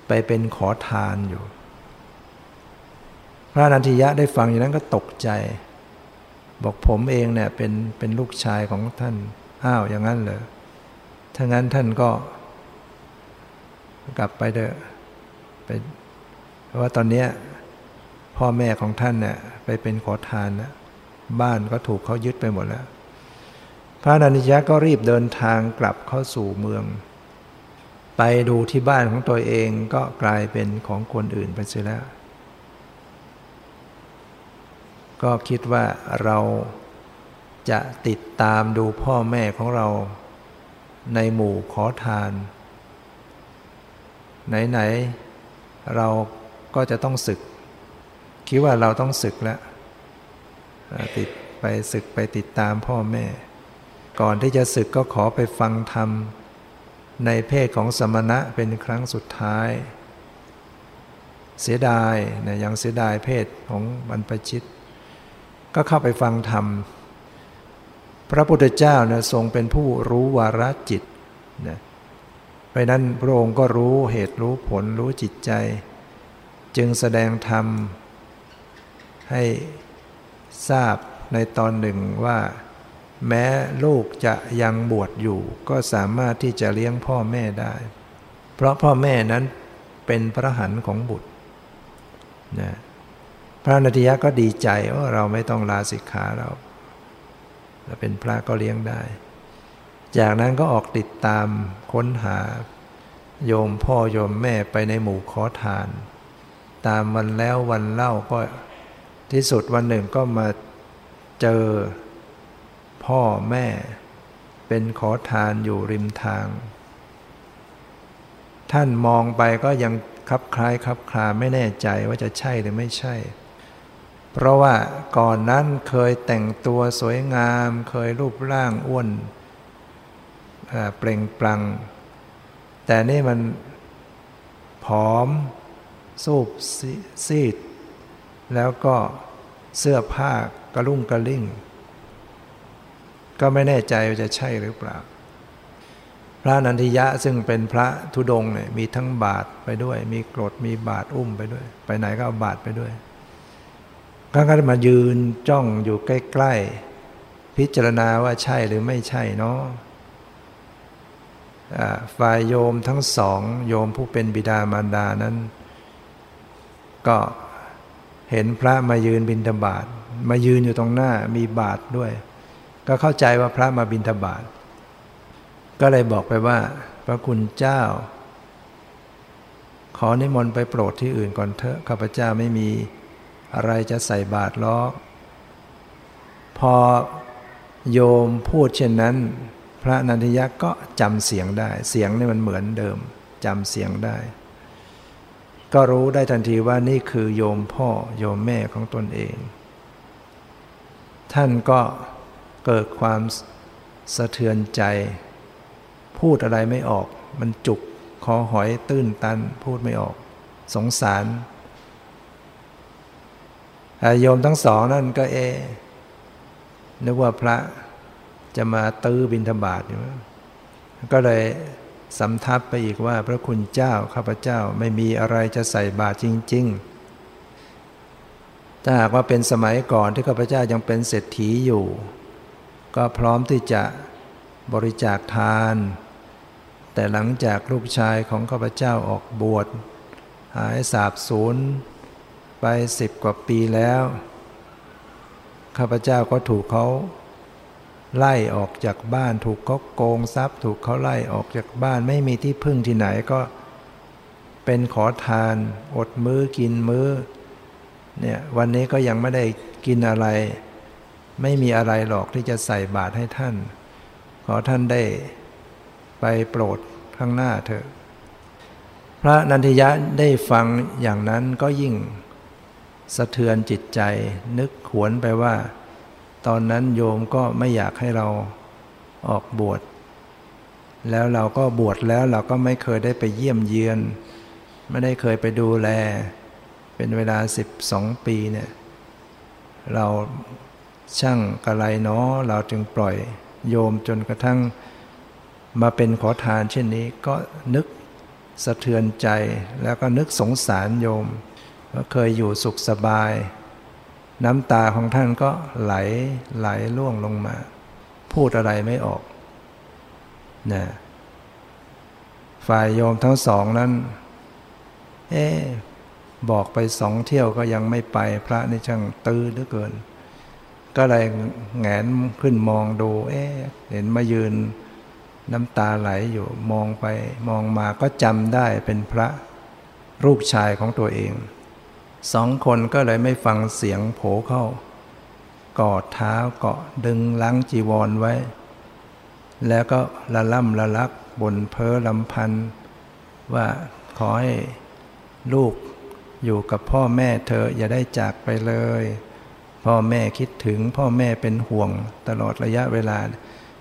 ไปเป็นขอทานอยู่ พระนันทิยะได้ฟังอย่างนั้นก็ตกใจ บอกผมเองเนี่ยเป็นเป็นลูกชายของท่าน อ้าวอย่างนั้นเหรอถ้างั้นท่านก็ กลับไปเถอะไปเพราะว่าตอนนี้พ่อแม่ของท่านเนี่ยไปเป็นขอทานนะบ้านก็ถูกเขายึดไปหมดแล้ว พระนันทิยะก็รีบเดินทางกลับเข้าสู่เมือง ไปดูที่บ้านของตัวเองก็กลายเป็นของคนอื่นไปเสียแล้ว ก็คิดว่าเราจะติดตามดูพ่อแม่ของเราในหมู่ขอทาน ไหน ๆ เราก็จะต้องศึก คิดว่าเราต้องศึกแล้ว ติดไปศึกไปติดตามพ่อแม่ ก่อนที่จะศึกก็ขอไปฟังธรรม ในเพศของสมณะเป็นครั้งสุดท้าย เสียดายนะยังเสียดายเพศของบรรพชิต ก็เข้าไปฟังธรรม พระพุทธเจ้านะทรงเป็นผู้รู้วาระจิตนะไปนั้นพระองค์ก็รู้เหตุรู้ผลรู้จิตใจ จึงแสดงธรรม ให้ทราบในตอนหนึ่งว่า แม้ลูกจะยังบวชอยู่ ก็สามารถที่จะเลี้ยงพ่อแม่ได้ เพราะพ่อแม่นั้นเป็นพระหันของบุตรนะ พระนัติยะก็ดีใจว่าเราไม่ต้องลาสิกขาเราเราเป็นพระก็เลี้ยงได้ จากนั้นก็ออกติดตามค้นหา โยมพ่อโยมแม่ไปในหมู่ขอทาน ตามวันแล้ววันเล่าก็ที่สุดวันหนึ่งก็มาเจอพ่อแม่ เป็นขอทานอยู่ริมทาง ท่านมองไปก็ยังคับคล้ายคับคลาไม่แน่ใจว่าจะใช่หรือไม่ใช่ เพราะว่าก่อนนั้นเคยแต่งตัวสวยงาม เคยรูปร่างอ้วนเปล่งปลัง แต่นี่มันผอม สูบซีด แล้วก็เสื้อผ้ากระลุ่งกระลิ่ง ก็ไม่แน่ใจว่าจะใช่หรือเปล่า พระนันทิยะซึ่งเป็นพระธุดงเนี่ยมีทั้งบาทไปด้วย มีกรดมีบาทอุ้มไปด้วย ไปไหนก็เอาบาทไปด้วย ก็ก็มายืนจ้องอยู่ใกล้ ๆ พิจารณาว่าใช่หรือไม่ใช่เนาะฝ่ายโยมทั้งสอง โยมผู้เป็นบิดามารดานั้น ก็เห็นพระมายืนบิณฑบาตมายืนอยู่ตรงหน้ามีบาทด้วย ก็เข้าใจว่าพระมาบิณฑบาตก็เลยบอกไปว่า พระคุณเจ้า ขอนิมนต์ไปโปรดที่อื่นก่อนเถอะข้าพเจ้าไม่มี อะไรจะใส่บาตรล้อ พอโยมพูดเช่นนั้น พระนันทยะก็จำเสียงได้ เสียงนี่มันเหมือนเดิมจำเสียงได้ ก็รู้ได้ทันทีว่านี่คือโยมพ่อโยมแม่ของตนเอง ท่านก็เกิดความสะเทือนใจ พูดอะไรไม่ออก มันจุกคอหอยตื้นตันพูดไม่ออก สงสาร โยมทั้งสองนั่นก็เอ นึกว่าพระจะมาตื้อบินธบาตอยู่ก็เลยสำทับไปอีกว่าพระคุณเจ้าข้าพเจ้าไม่มีอะไรจะใส่บาตรจริง ๆ ถ้าหากว่าเป็นสมัยก่อนที่ข้าพเจ้ายังเป็นเศรษฐีอยู่ ก็พร้อมที่จะบริจาคทาน แต่หลังจากลูกชายของข้าพเจ้าออกบวชหายสาบสูญ ไปสิบกว่าปีแล้ว ข้าพเจ้าก็ถูกเขาไล่ออกจากบ้าน ถูกเขาโกงทรัพย์ ถูกเขาไล่ออกจากบ้านไม่มีที่พึ่งที่ไหนก็เป็นขอทาน อดมื้อกินมื้อเนี่ยวันนี้ก็ยังไม่ได้กินอะไร ไม่มีอะไรหรอกที่จะใส่บาตรให้ท่าน ขอท่านได้ไปโปรดข้างหน้าเถอะ พระนันทยะได้ฟังอย่างนั้นก็ยิ่ง สะเทือนจิตใจ นึกขวนไปว่า ตอนนั้นโยมก็ไม่อยากให้เราออกบวชแล้วเราก็บวชแล้วเราก็ไม่เคยได้ไปเยี่ยมเยือน ไม่ได้เคยไปดูแล เป็นเวลาสิบสองปีเนี่ย เราช่างกระไรเนาะเราจึงปล่อยโยมจนกระทั่งมาเป็นขอทานเช่นนี้ก็นึกสะเทือนใจแล้วก็นึกสงสารโยม ก็เคยอยู่สุขสบาย น้ำตาของท่านก็ไหลไหลล่วงลงมา พูดอะไรไม่ออกนะฝ่ายโยมทั้งสองนั้น เอ๊บอกไปสองเที่ยวก็ยังไม่ไปพระนี่ช่างตื้อเหลือเกิน ก็เลยแงนขึ้นมองดู เอ๊เห็นมายืนน้ำตาไหลอยู่มองไปมองมาก็จำได้เป็นพระรูปชายของตัวเอง สองคนก็เลยไม่ฟังเสียงโผเข้า กอดเท้าเกาะดึงล้างจีวรไว้ แล้วก็ละล่ำละลักบนเพ้อลำพันว่าขอให้ลูกอยู่กับพ่อแม่เธออย่าได้จากไปเลย พ่อแม่คิดถึงพ่อแม่เป็นห่วงตลอดระยะเวลา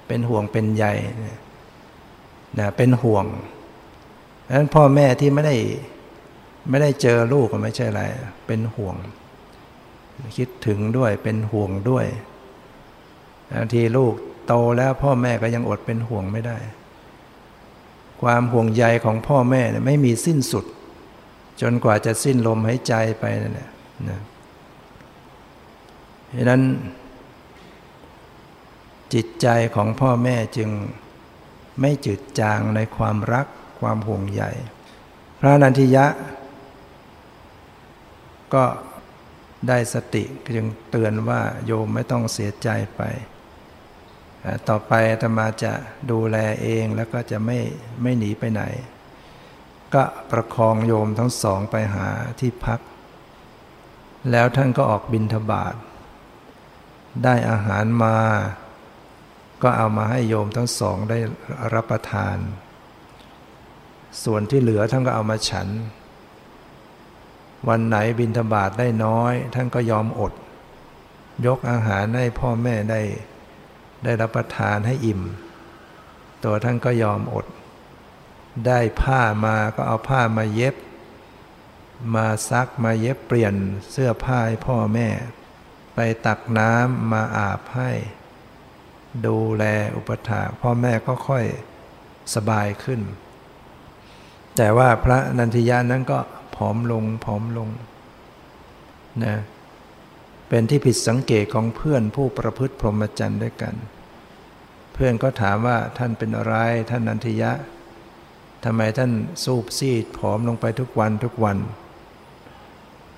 เป็นห่วงเป็นใหญ่นะเป็นห่วงดังนั้นพ่อแม่ที่ไม่ได้ ไม่ได้เจอลูกก็ไม่ใช่อะไร เป็นห่วง คิดถึงด้วยเป็นห่วงด้วยบางทีลูกโตแล้วพ่อแม่ก็ยังอดเป็นห่วงไม่ได้ ความห่วงใยของพ่อแม่ไม่มีสิ้นสุด จนกว่าจะสิ้นลมหายใจไปนั่นแหละนะดังนั้น จิตใจของพ่อแม่จึงไม่จืดจางในความรักคความห่วงใยพระนันทิยะ ก็ได้สติจึงเตือนว่าโยมไม่ต้องเสียใจไป ต่อไปธรรมาจะดูแลเองแล้วก็จะไม่ไม่หนีไปไหน ก็ประคองโยมทั้งสองไปหาที่พัก แล้วท่านก็ออกบินทบาทได้อาหารมา ก็เอามาให้โยมทั้งสองได้รับประทาน ส่วนที่เหลือท่านก็เอามาฉัน วันไหนบินทบาทได้น้อย ท่านก็ยอมอด ยกอาหารให้พ่อแม่ได้ ได้รับประทานให้อิ่ม ตัวท่านก็ยอมอด ได้ผ้ามาก็เอาผ้ามาเย็บ มาซักมาเย็บเปลี่ยนเสื้อผ้าให้พ่อแม่ ไปตักน้ำมาอาบให้ ดูแลอุปถาพ่อแม่ก็ค่อยสบายขึ้น แต่ว่าพระนันทิยานั้นก็ ผอมลงผอมลงนะเป็นที่ผิดสังเกตของเพื่อนผู้ประพฤติพรหมจรรย์ด้วยกัน เพื่อนก็ถามว่าท่านเป็นอะไรท่านนันทิยะทำไมท่านสูบซีดผอมลงไปทุกวันทุกวัน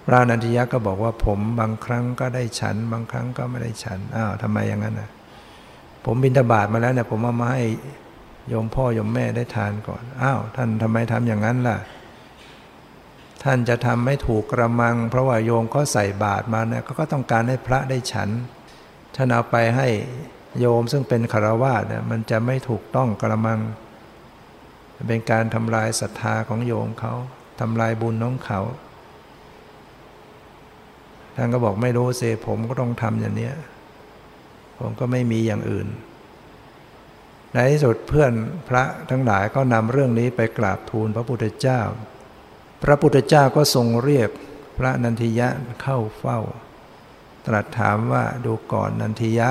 พระนันทิยะก็บอกว่าผมบางครั้งก็ได้ฉัน บางครั้งก็ไม่ได้ฉันอ้าวทำไมอย่างนั้นนะผมบินทบาทมาแล้วเนี่ยผมเอามาให้โยมพ่อโยมแม่ได้ทานก่อน อ้าว ท่านทำไมทำอย่างนั้นล่ะ ท่านจะทำไม่ถูกกระมัง เพราะว่าโยมเขาใส่บาตรมาเนี่ยก็ต้องการให้พระได้ฉันท่านเอาไปให้โยมซึ่งเป็นคารวาสเนี่ยมันจะไม่ถูกต้องกระมัง เป็นการทำลายศรัทธาของโยมเขาทำลายบุญน้องเขาท่านก็บอกไม่รู้เสผมก็ต้องทำอย่างนี้ผมก็ไม่มีอย่างอื่น ในที่สุดเพื่อนพระทั้งหลายก็นำเรื่องนี้ไปกราบทูลพระพุทธเจ้า พระพุทธเจ้าก็ทรงเรียกพระนันทิยะเข้าเฝ้า ตรัสถามว่าดูก่อนนันทิยะ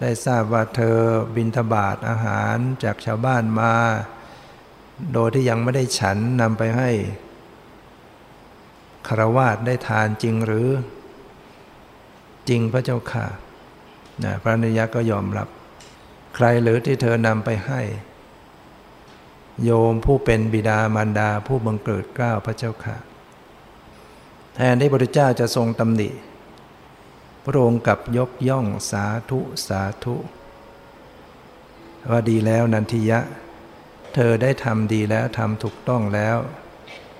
ได้ทราบว่าเธอบินทบาทอาหารจากชาวบ้านมา โดยที่ยังไม่ได้ฉันนำไปให้คารวาสได้ทานจริงหรือ จริงพระเจ้าค่ะนะพระนิยะก็ยอมรับ ใครหรือที่เธอนำไปให้ โยมผู้เป็นบิดามารดาผู้บังเกิดกล้าวพระเจ้าค่ะ แทนที่พระพุทธเจ้าจะทรงตำหนิ พระองค์กับยกย่องสาธุสาธุ ว่าดีแล้วนันทิยะ เธอได้ทำดีแล้วทำถูกต้องแล้ว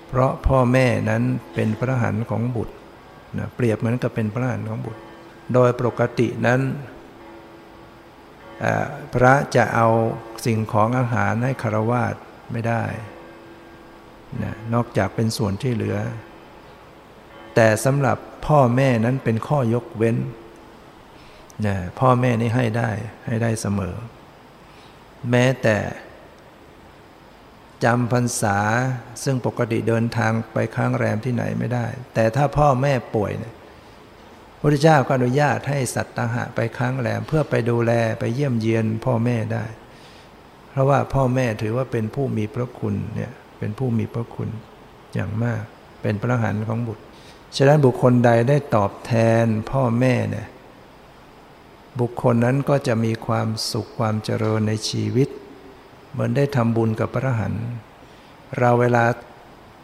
เพราะพ่อแม่นั้นเป็นพระหันของบุตรนะเปรียบเหมือนกับเป็นพระหันของบุตร โดยปกตินั้นพระจะเอาสิ่งของอาหารให้คารวาส ไม่ได้นะนอกจากเป็นส่วนที่เหลือ แต่สำหรับพ่อแม่นั้นเป็นข้อยกเว้นนะพ่อแม่นี่ให้ได้ให้ได้เสมอ แม้แต่จำพรรษาซึ่งปกติเดินทางไปค้างแรมที่ไหนไม่ได้ แต่ถ้าพ่อแม่ป่วยเนี่ยพระเจ้าก็อนุญาตให้สัตตหะไปค้างแรมเพื่อไปดูแลไปเยี่ยมเยียนพ่อแม่ได้ เพราะว่าพ่อแม่ถือว่าเป็นผู้มีพระคุณเนี่ยเป็นผู้มีพระคุณอย่างมาก เป็นพระหันของบุตร ฉะนั้นบุคคลใดได้ตอบแทนพ่อแม่เนี่ยบุคคลนั้นก็จะมีความสุขความเจริญในชีวิต เหมือนได้ทำบุญกับพระหันเราเวลา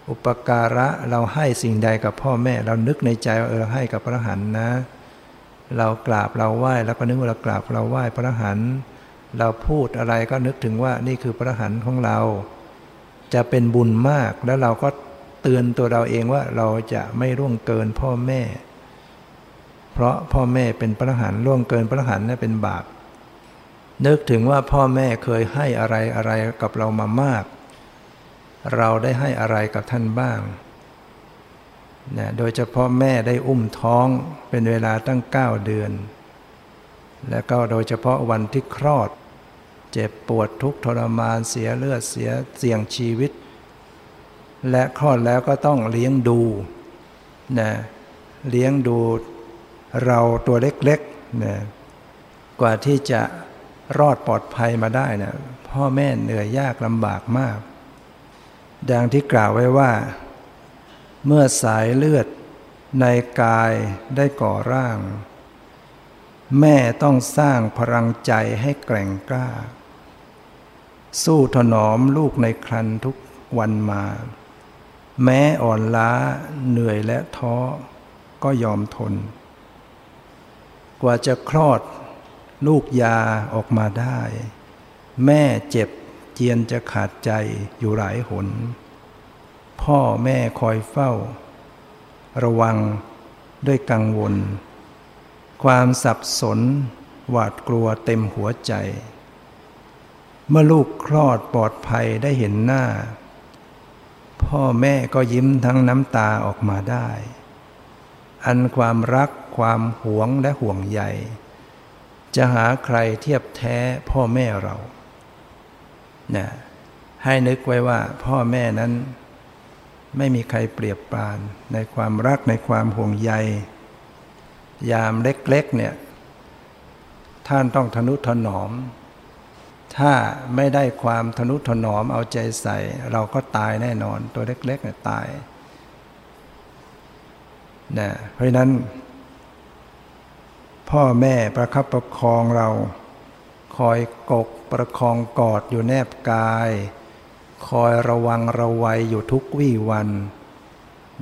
อุปการะเราให้สิ่งใดกับพ่อแม่ เรานึกในใจว่าเออให้กับพระหันนะ เรากราบเราไหว้แล้วก็นึกว่าเรากราบเราไหว้พระหัน เราพูดอะไรก็นึกถึงว่านี่คือพระหันของเรา จะเป็นบุญมากแล้วเราก็เตือนตัวเราเองว่าเราจะไม่ร่วงเกินพ่อแม่ เพราะพ่อแม่เป็นพระหันร่วงเกินพระหันนี่เป็นบาปนึกถึงว่าพ่อแม่เคยให้อะไรอะไรกับเรามามาก เราได้ให้อะไรกับท่านบ้างเนี่ยโดยเฉพาะแม่ได้อุ้มท้องเป็นเวลาตั้งเก้าเดือน และก็โดยเฉพาะวันที่คลอด เจ็บปวดทุกทรมานเสียเลือดเสียเสี่ยงชีวิต และคลอดแล้วก็ต้องเลี้ยงดูนะเลี้ยงดูเราตัวเล็กๆนะกว่าที่จะรอดปลอดภัยมาได้นะี่พ่อแม่เหนื่อยยากลำบากมาก ดังที่กล่าวไว้ว่า เมื่อสายเลือดในกายได้ก่อร่าง แม่ต้องสร้างพลังใจให้แกร่งกล้า สู้ถนอมลูกในครันทุกวันมา แม้อ่อนล้าเหนื่อยและท้อก็ยอมทน กว่าจะคลอดลูกยาออกมาได้ แม่เจ็บเจียนจะขาดใจอยู่หลายหน พ่อแม่คอยเฝ้า ระวังด้วยกังวล ความสับสน หวาดกลัวเต็มหัวใจ เมื่อลูกคลอดปลอดภัยได้เห็นหน้า พ่อแม่ก็ยิ้มทั้งน้ำตาออกมาได้ อันความรักความหวงและห่วงใยจะหาใครเทียบแท้พ่อแม่เรานะให้นึกไว้ว่าพ่อแม่นั้น ไม่มีใครเปรียบปรานในความรักในความห่วงใย ยามเล็กๆเนี่ย ท่านต้องทนุถนอม ถ้าไม่ได้ความทนุถนอมเอาใจใส่ เราก็ตายแน่นอน ตัวเล็กๆเนี่ยตายนะเพราะนั้น พ่อแม่ประคับประคองเรา คอยกกประคองกอดอยู่แนบกาย คอยระวังระวัยอยู่ทุกวี่วัน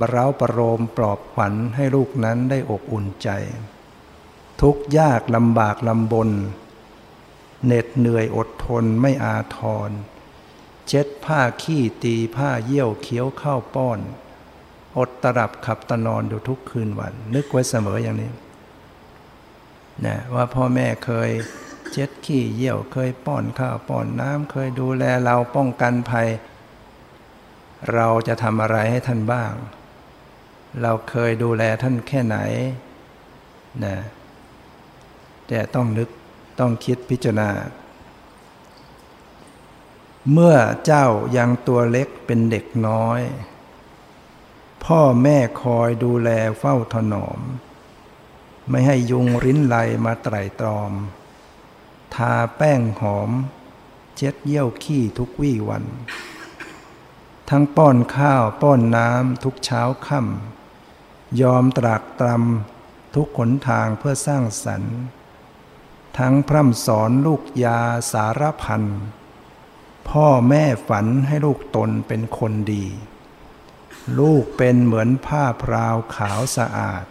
บรราประโลมปลอบขวัญให้ลูกนั้นได้อบอุ่นใจ ทุกยากลำบากลำบนเหน็ดเหนื่อยอดทนไม่อาทร เช็ดผ้าขี้ตีผ้าเยี่ยวเคี้ยวข้าวป้อน อดตรับขับตนอนอยู่ทุกคืนวัน นึกไว้เสมออย่างนี้นะว่าพ่อแม่เคยเช็ดขี้เยี่ยวเคยป้อนข้าวป้อนน้ำเคยดูแลเราป้องกันภัย เราจะทำอะไรให้ท่านบ้าง เราเคยดูแลท่านแค่ไหนนะแต่ต้องนึกต้องคิดพิจารณา เมื่อเจ้ายังตัวเล็กเป็นเด็กน้อย พ่อแม่คอยดูแลเฝ้าถนอม ไม่ให้ยุงริ้นไลมาไตรตรอม ทาแป้งหอม เช็ดเยี่ยวขี้ทุกวี่วัน ทั้งป้อนข้าวป้อนน้ำทุกเช้าค่ำ ยอมตรากตรำทุกขนทางเพื่อสร้างสรรค์ ทั้งพร่ำสอนลูกยาสารพันพ่อแม่ฝันให้ลูกตนเป็นคนดี ลูกเป็นเหมือนผ้าพราวขาวสะอาด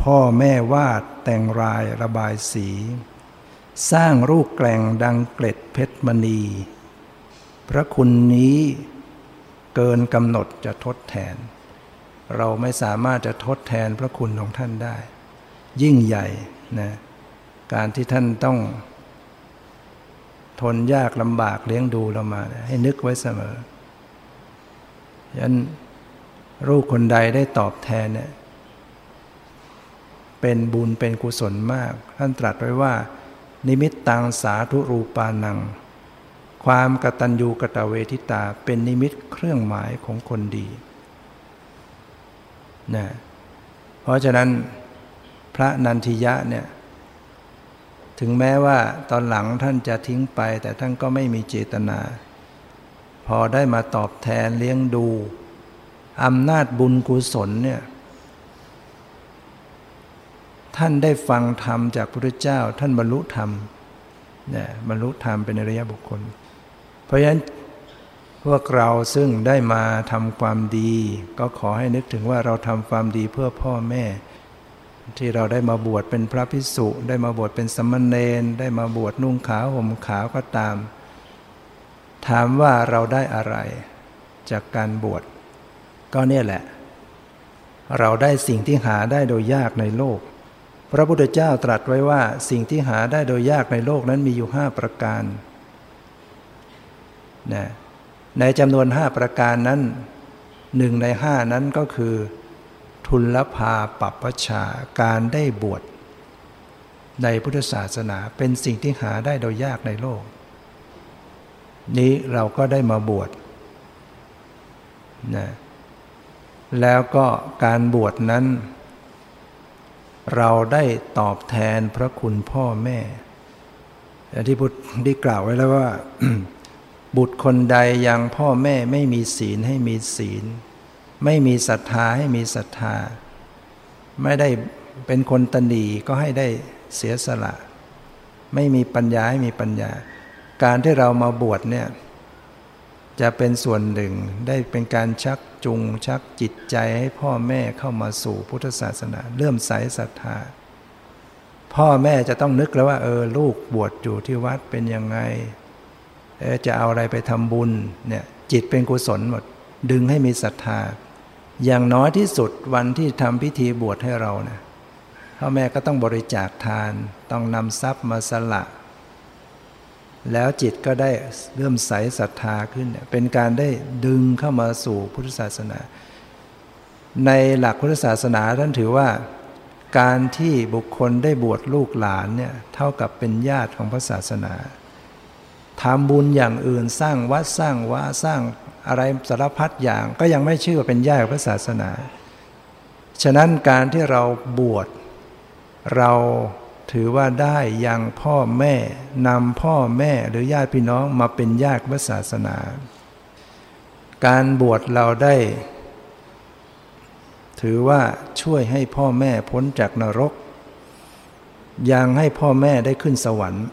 พ่อแม่วาดแต่งรายระบายสี สร้างรูปแกล่งดังเกล็ดเพชรมณี พระคุณนี้เกินกำหนดจะทดแทน เราไม่สามารถจะทดแทนพระคุณของท่านได้ ยิ่งใหญ่นะการที่ท่านต้องทนยากลำบากเลี้ยงดูเรามา ให้นึกไว้เสมอยันลูกคนใดได้ตอบแทนเนี่ยเป็นบุญเป็นกุศลมาก ท่านตรัสไว้ว่า นิมิตตังสาธุรูปานัง ความกตัญญูกตเวทิตาเป็นนิมิตเครื่องหมายของคนดี นะเพราะฉะนั้นพระนันทิยะเนี่ยถึงแม้ว่าตอนหลังท่านจะทิ้งไป แต่ท่านก็ไม่มีเจตนา พอได้มาตอบแทนเลี้ยงดูอำนาจบุญกุศลเนี่ยท่านได้ฟังธรรมจากพระพุทธเจ้า ท่านบรรลุธรรมเนี่ยบรรลุธรรมเป็นอริยบุคคล เพราะฉะนั้น พวกเราซึ่งได้มาทำความดี ก็ขอให้นึกถึงว่าเราทำความดีเพื่อพ่อแม่ ที่เราได้มาบวชเป็นพระพิสุได้มาบวชเป็นสมณเณรได้มาบวชนุ่งขาวห่มขาวก็ตาม ถามว่าเราได้อะไร จากการบวชก็เนี่ยแหละ เราได้สิ่งที่หาได้โดยยากในโลก พระพุทธเจ้าตรัสไว้ว่าสิ่งที่หาได้โดยยากในโลกนั้นมีอยู่ห้าประการนะ ในจำนวนห้าประการนั้นหนึ่งในห้านั้นก็คือ ทุลภาปัปชาการได้บวชในพุทธศาสนาเป็นสิ่งที่หาได้โดยยากในโลก นี้เราก็ได้มาบวชนะแล้วก็การบวชนั้น เราได้ตอบแทนพระคุณพ่อแม่ที่พุทธได้กล่าวไว้แล้วว่า บุตรคนใดยังพ่อแม่ไม่มีศีลให้มีศีล ไม่มีศรัทธาให้มีศรัทธา ไม่ได้เป็นคนตนีก็ให้ได้เสียสละ ไม่มีปัญญาให้มีปัญญา การที่เรามาบวชเนี่ยจะเป็นส่วนหนึ่งได้เป็นการชักจูงชักจิตใจให้พ่อแม่เข้ามาสู่พุทธศาสนา เริ่มใสศรัทธา พ่อแม่จะต้องนึกแล้วว่า เออลูกบวชอยู่ที่วัดเป็นยังไง จะเอาอะไรไปทำบุญเนี่ยจิตเป็นกุศลหมด ดึงให้มีศรัทธา อย่างน้อยที่สุดวันที่ทำพิธีบวชให้เราเนะพ่อแม่ก็ต้องบริจาคทาน ต้องนำทรัพย์มาสละ แล้วจิตก็ได้เริ่มใสศรัทธาขึ้น เป็นการได้ดึงเข้ามาสู่พุทธศาสนา ในหลักพุทธศาสนาท่านถือว่าการที่บุคคลได้บวชลูกหลานเนี่ยเท่ากับเป็นญาติของพระศาสนา ทำบุญอย่างอื่นสร้างวัดสร้างวาสร้างอะไรสารพัดอย่าง ก็ยังไม่ชื่อว่าเป็นญาติพระศาสนา ฉะนั้นการที่เราบวชเราถือว่าได้ยังพ่อแม่นำพ่อแม่หรือญาติพี่น้องมาเป็นญาติพระศาสนา การบวชเราได้ ถือว่าช่วยให้พ่อแม่พ้นจากนรก ยังให้พ่อแม่ได้ขึ้นสวรรค์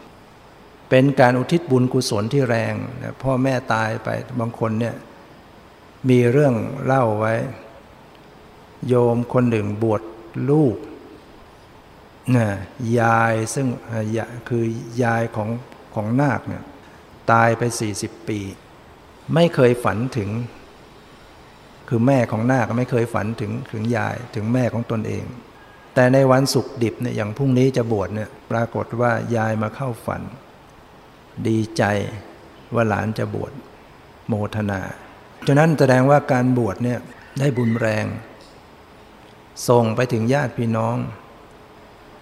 เป็นการอุทิศบุญกุศลที่แรงพ่อแม่ตายไปบางคนเนี่ยมีเรื่องเล่าไว้ โยมคนหนึ่งบวชลูกนะยายซึ่งคือยายของของนาคเนี่ยตายไป 40 ปี ไม่เคยฝันถึง คือแม่ของนาคไม่เคยฝันถึงถึงยายถึงแม่ของตนเอง แต่ในวันศุกร์ดิบเนี่ยอย่างพรุ่งนี้จะบวชเนี่ยปรากฏว่ายายมาเข้าฝัน ดีใจว่าหลานจะบวชโมทนาฉะนั้นแสดงว่าการบวชเนี่ยได้บุญแรง ส่งไปถึงญาติพี่น้อง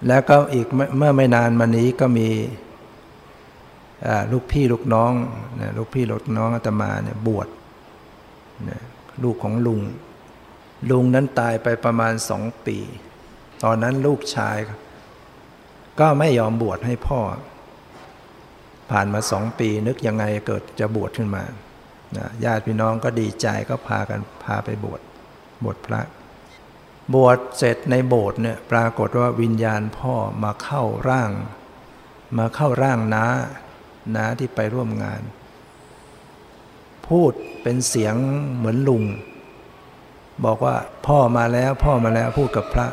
แล้วก็อีกเมื่อไม่นานมานี้ก็มีลูกพี่ลูกน้องลูกพี่ลูกน้องอาตมาเนี่ยบวชลูกของลุง ลุงนั้นตายไปประมาณสองปี ตอนนั้นลูกชาย ก็ไม่ยอมบวชให้พ่อ ผ่านมาสองปีนึกยังไงเกิดจะบวชขึ้นมาญาติพี่น้องก็ดีใจก็พากันพาไปบวชบวชพระ บวชเสร็จในโบสถ์เนี่ยปรากฏว่าวิญญาณพ่อมาเข้าร่าง มาเข้าร่างน้าน้าที่ไปร่วมงาน พูดเป็นเสียงเหมือนลุง บอกว่าพ่อมาแล้วพ่อมาแล้วพูดกับพระ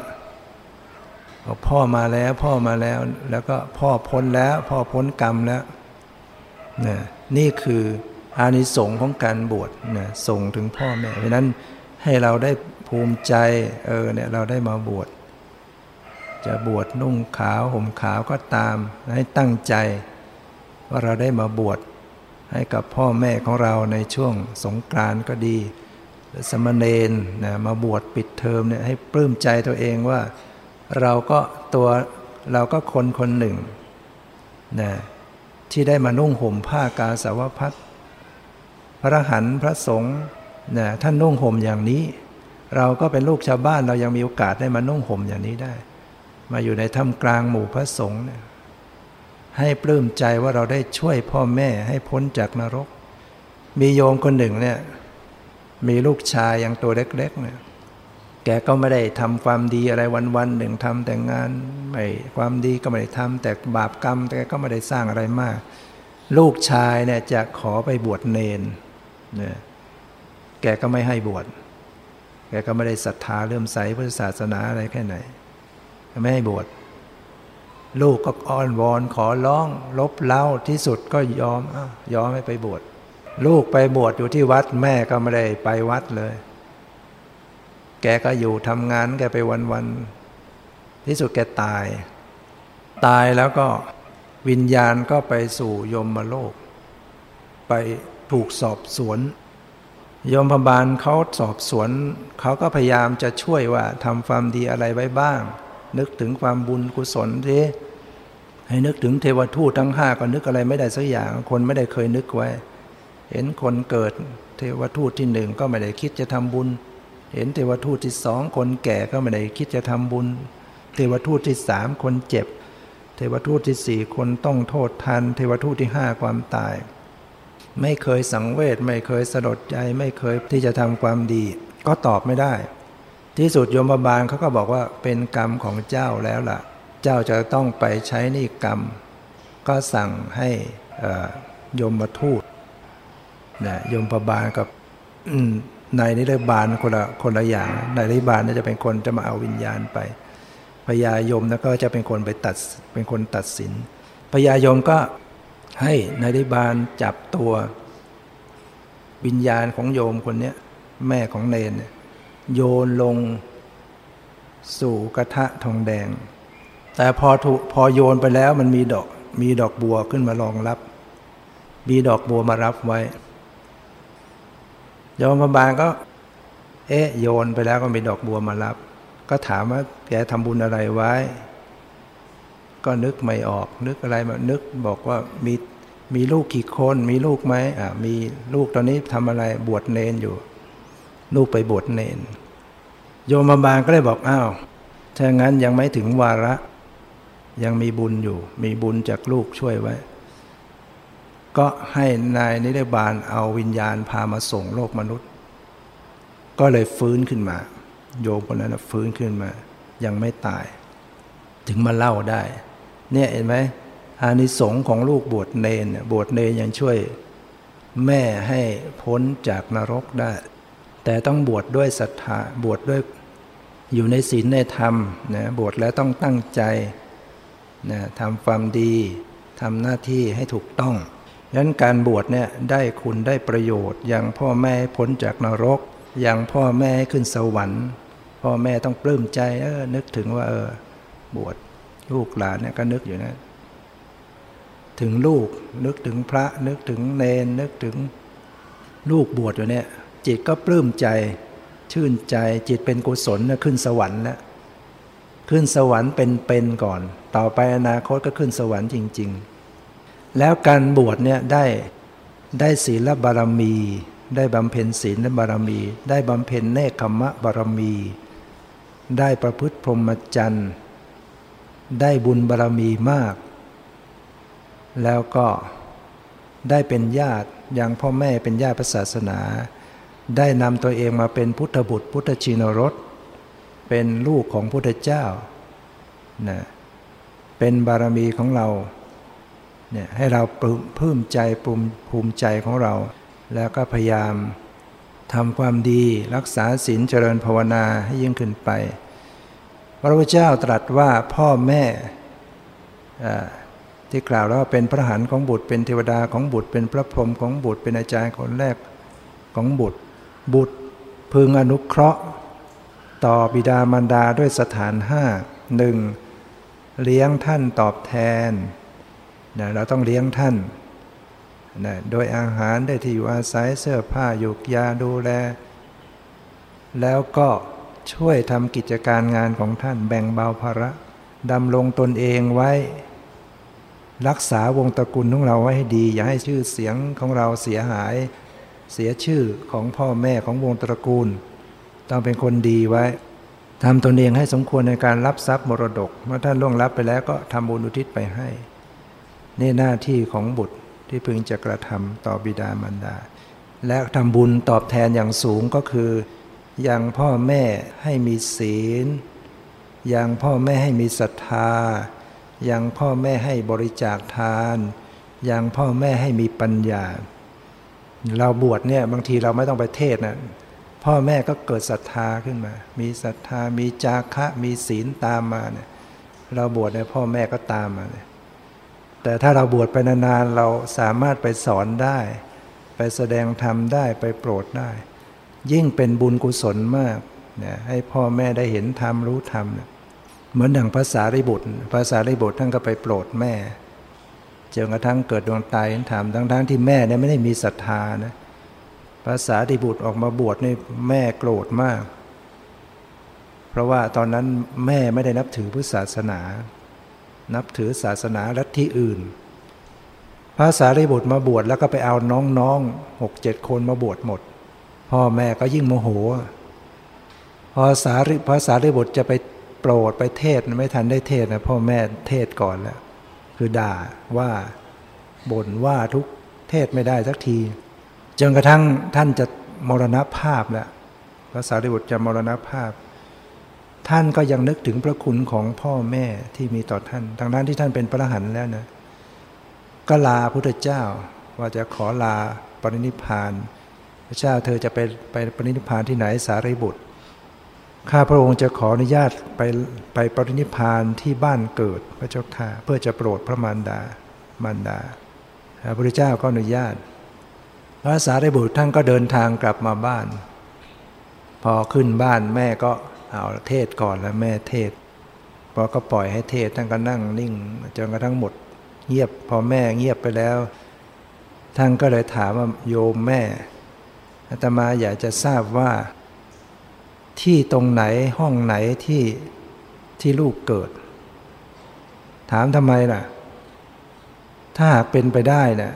บอกพ่อมาแล้วพ่อมาแล้ว แล้วก็พ่อพ้นแล้ว พ่อพ้นกรรมแล้ว นี่นี่คืออานิสงส์ของการบวชนี่ยส่งถึงพ่อแม่เพราะนั้นให้เราได้ภูมิใจเออเนี่ยเราได้มาบวชจะบวชนุ่งขาวห่มขาวก็ตาม ให้ตั้งใจ ว่าเราได้มาบวชให้กับพ่อแม่ของเราในช่วงสงกรานก็ดี สมณเณรนะมาบวชปิดเทอมเนี่ยให้ปลื้มใจตัวเองว่า เราก็ตัวเราก็คนคนหนึ่งนะ ที่ได้มานุ่งห่มผ้ากาสาวพัดพระหันพระสงฆ์นะท่านนุ่งห่มอย่างนี้ เราก็เป็นลูกชาวบ้านเรายังมีโอกาสได้มานุ่งห่มอย่างนี้ได้ มาอยู่ในถ้ำกลางหมู่พระสงฆ์เนี่ยให้ปลื้มใจว่าเราได้ช่วยพ่อแม่ให้พ้นจากนรก มีโยมคนหนึ่งเนี่ยมีลูกชายยังตัวเล็กๆเนี่ย กก็ไม่ได้ทำความดีอะไรวันๆหนึ่งทำแต่งานไม่ความดีก็ไม่ได้ทำแต่บาปกรรมแต่ก็ไม่ได้สร้างอะไรมาก ลูกชายเนี่ยจะขอไปบวชเนนเนี่ยแกก็ไม่ให้บวชแกก็ไม่ได้ศรัทธาเริ่มใสพุทธศาสนาอะไรแค่ไหนไม่ให้บวชลูกก็อ้อนวอนขอร้องลบเล้าที่สุดก็ยอมอยอมให้ไปบวชลูกไปบวชอยู่ที่วัดแม่ก็ไม่ได้ไปวัดเลย แกก็อยู่ทำงานแกไปวันๆที่สุดแกตาย ตายแล้วก็วิญญาณก็ไปสู่ยมโลก ไปถูกสอบสวน ยมพบาลเขาสอบสวน เขาก็พยายามจะช่วยว่าทำความดีอะไรไว้บ้าง นึกถึงความบุญกุศลทีให้นึกถึงเทวทูตทั้งห้าก็นึกอะไรไม่ได้สักอย่าง คนไม่ได้เคยนึกไว้ เห็นคนเกิดเทวทูตที่หนึ่งก็ไม่ได้คิดจะทำบุญ เห็นเทวทูตที่สองคนแก่ก็ไม่ได้คิดจะทำบุญ เทวทูตที่สามคนเจ็บ เทวทูตที่สี่คนต้องโทษทัน เทวทูตที่ห้าความตาย ไม่เคยสังเวชไม่เคยสลดใจไม่เคยที่จะทำความดี ก็ตอบไม่ได้ ที่สุดโยมบาลเขาก็บอกว่าเป็นกรรมของเจ้าแล้วล่ะ เจ้าจะต้องไปใช้นี่กรรม ก็สั่งให้โยมมาทูตนะยมบาลกับ นายนิรบาลคนละคนละอย่างในนิรบาลน่าจะเป็นคนจะมาเอาวิญญาณไปพญายมนะก็จะเป็นคนไปตัดเป็นคนตัดสินพญายมก็ให้นายนิรบาลจับตัววิญญาณของโยมคนนี้แม่ของเนนโยนลงสู่กระทะทองแดง แต่พอถูพอโยนไปแล้วมันมีดอกมีดอกบัวขึ้นมารองรับ มีดอกบัวมารับไว้ โยมพบาลก็ เอ๊ะโยนไปแล้วก็มีดอกบัวมารับ ก็ถามว่าแกทำบุญอะไรไว้ ก็นึกไม่ออก นึกอะไรมานึกบอกว่ามีมีลูกกี่คน มีลูกไหมอ่ามีลูกตอนนี้ทำอะไรบวชเนนอยู่ ลูกไปบวชเนน โยมบาลก็เลยบอกอ้าวถ้างั้นยังไม่ถึงวาระ ยังมีบุญอยู่ มีบุญจากลูกช่วยไว้ ก็ให้นายนิรบาลเอาวิญญาณพามาส่งโลกมนุษย์ ก็เลยฟื้นขึ้นมา โยมคนนั้นฟื้นขึ้นมา ยังไม่ตาย ถึงมาเล่าได้ เนี่ยเห็นไหมอานิสงส์ของลูกบวชเนนบวชเนนยังช่วย แม่ให้พ้นจากนรกได้ แต่ต้องบวชดด้วยศรัทธาบวชดด้วยอยู่ในศีลในธรรมนะบวชแล้วต้องตั้งใจนะทำความดีทำหน้าที่ให้ถูกต้อง ดังนั้นการบวชเนี่ยได้คุณได้ประโยชน์อย่างพ่อแม่พ้นจากนรกอย่างพ่อแม่ขึ้นสวรรค์ พ่อแม่ต้องปลื้มใจเออนึกถึงว่าเออบวชลูกหลานเนี่ยก็นึกอยู่นะถึงลูกนึกถึงพระนึกถึงเนนนึกถึงลูกบวชอยู่เนี่ย จิตก็ปลื้มใจ ชื่นใจจิตเป็นกุศลนะขึ้นสวรรค์แล้วขึ้นสวรรค์เป็นเป็นก่อน ต่อไปอนาคตก็ขึ้นสวรรค์จริง ๆ แล้วการบวชเนี่ยได้ได้ศีลบารมี ได้บำเพ็ญศีลและบารมี ได้บำเพ็ญเนคขมะบารมี ได้ประพฤติพรหมจรรย์ได้บุญบารมีมาก แล้วก็ได้เป็นญาติอย่างพ่อแม่เป็นญาติศาสนา ได้นำตัวเองมาเป็นพุทธบุตร พุทธชินรสเป็นลูกของพุทธเจ้านะเป็นบารมีของเรา เนี่ยให้เราพื้มใจภูมิภูมิใจของเรา แล้วก็พยายามทำความดีรักษาศีลเจริญภาวนาให้ยิ่งขึ้นไป พระพุทธเจ้าตรัสว่าพ่อแม่ที่กล่าวแล้วว่าเป็นพระหันของบุตรเป็นเทวดาของบุตร เป็นพระพรหมของบุตร เป็นอาจารย์คนแรกของบุตร บุตรพึงอนุเคราะห์ ต่อบิดามารดาด้วยสถานห้าหนึ่งเลี้ยงท่านตอบแทน นะเราต้องเลี้ยงท่านนะโดยอาหารได้ที่อยู่อาศัยเสื้อผ้าหยุกยาดูแล แล้วก็ช่วยทำกิจการงานของท่านแบ่งเบาภาระดำลงตนเองไว้ รักษาวงตระกูลของเราไว้ให้ดี อย่าให้ชื่อเสียงของเราเสียหาย เสียชื่อของพ่อแม่ของวงตระกูล ต้องเป็นคนดีไว้ทำตนเองให้สมควรในการรับทรัพย์มรดก เมื่อท่านล่วงรับไปแล้วก็ทำบุญอุทิศไปให้ นี่หน้าที่ของบุตรที่พึงจะกระทำต่อบิดามารดา และทำบุญตอบแทนอย่างสูงก็คือ ยังพ่อแม่ให้มีศีล ยังพ่อแม่ให้มีศรัทธา ยังพ่อแม่ให้บริจาคทาน ยังพ่อแม่ให้มีปัญญา เราบวชเนี่ยบางทีเราไม่ต้องไปเทศนะพ่อแม่ก็เกิดศรัทธาขึ้นมา มีศรัทธา มีจาคะ มีศีลตามมาเนี่ย เราบวชเนี่ยพ่อแม่ก็ตามมาเนี่ย แต่ถ้าเราบวชไปนานๆเราสามารถไปสอนได้ ไปแสดงธรรมได้ไปโปรดได้ ยิ่งเป็นบุญกุศลมากนี่ยให้พ่อแม่ได้เห็นธรรมรู้ธรรมเนี่ยเหมือนอย่งภาษาริบุตรภาษาริบุตรท่านก็ไปโปรดแม่จนกระทั่งเกิดดวงตายถามทั้งทั้งที่แม่เนี่ยไม่ได้มีศรัทธานะภาษาริบุตรออกมาบวชนี่แม่โกรธมาก เพราะว่าตอนนั้นแม่ไม่ได้นับถือพุทธศาสนา นับถือศาสนาลัทธิอื่นภาษาริบุตรมาบวชแล้วก็ไปเอาน้องๆหกเจ็ดคนมาบวชหมด พ่อแม่ก็ยิ่งโมโห พอสาริภาษาริบุตรจะไปโปรดไปเทศไม่ทันได้เทศนะพ่อแม่เทศก่อนแล้ว คือด่าว่าบ่นว่าทุกเทศไม่ได้สักที จนกระทั่งท่านจะมรณภาพแล้วพระสารีบุตรจะมรณภาพ ท่านก็ยังนึกถึงพระคุณของพ่อแม่ที่มีต่อท่านทางด้านที่ท่านเป็นพระหันแล้วนะ ก็ลาพุทธเจ้าว่าจะขอลาปรินิพานพระเจ้าเธอจะไปไปปรินิพานที่ไหนสารีบุตร ข้าพระองค์จะขออนุญาตไปไปปรินิพานที่บ้านเกิดพระเจ้าค่ะเพื่อจะโปรดพระมารดามารดาพระพุทธเจ้าก็อนุญาต พระสารีบุตรท่านก็เดินทางกลับมาบ้าน พอขึ้นบ้านแม่ก็ เอาเทศก่อนแล้วแม่เทศพอก็ปล่อยให้เทศท่านก็นั่งนิ่งจนกระทั่งหมด เงียบพอแม่เงียบไปแล้วท่านก็เลยถามว่าโยมแม่อาตมาอยากจะทราบว่า ที่ตรงไหนห้องไหนที่ที่ลูกเกิด ถามทำไมล่ะ ถ้าหากเป็นไปได้นะ่ะ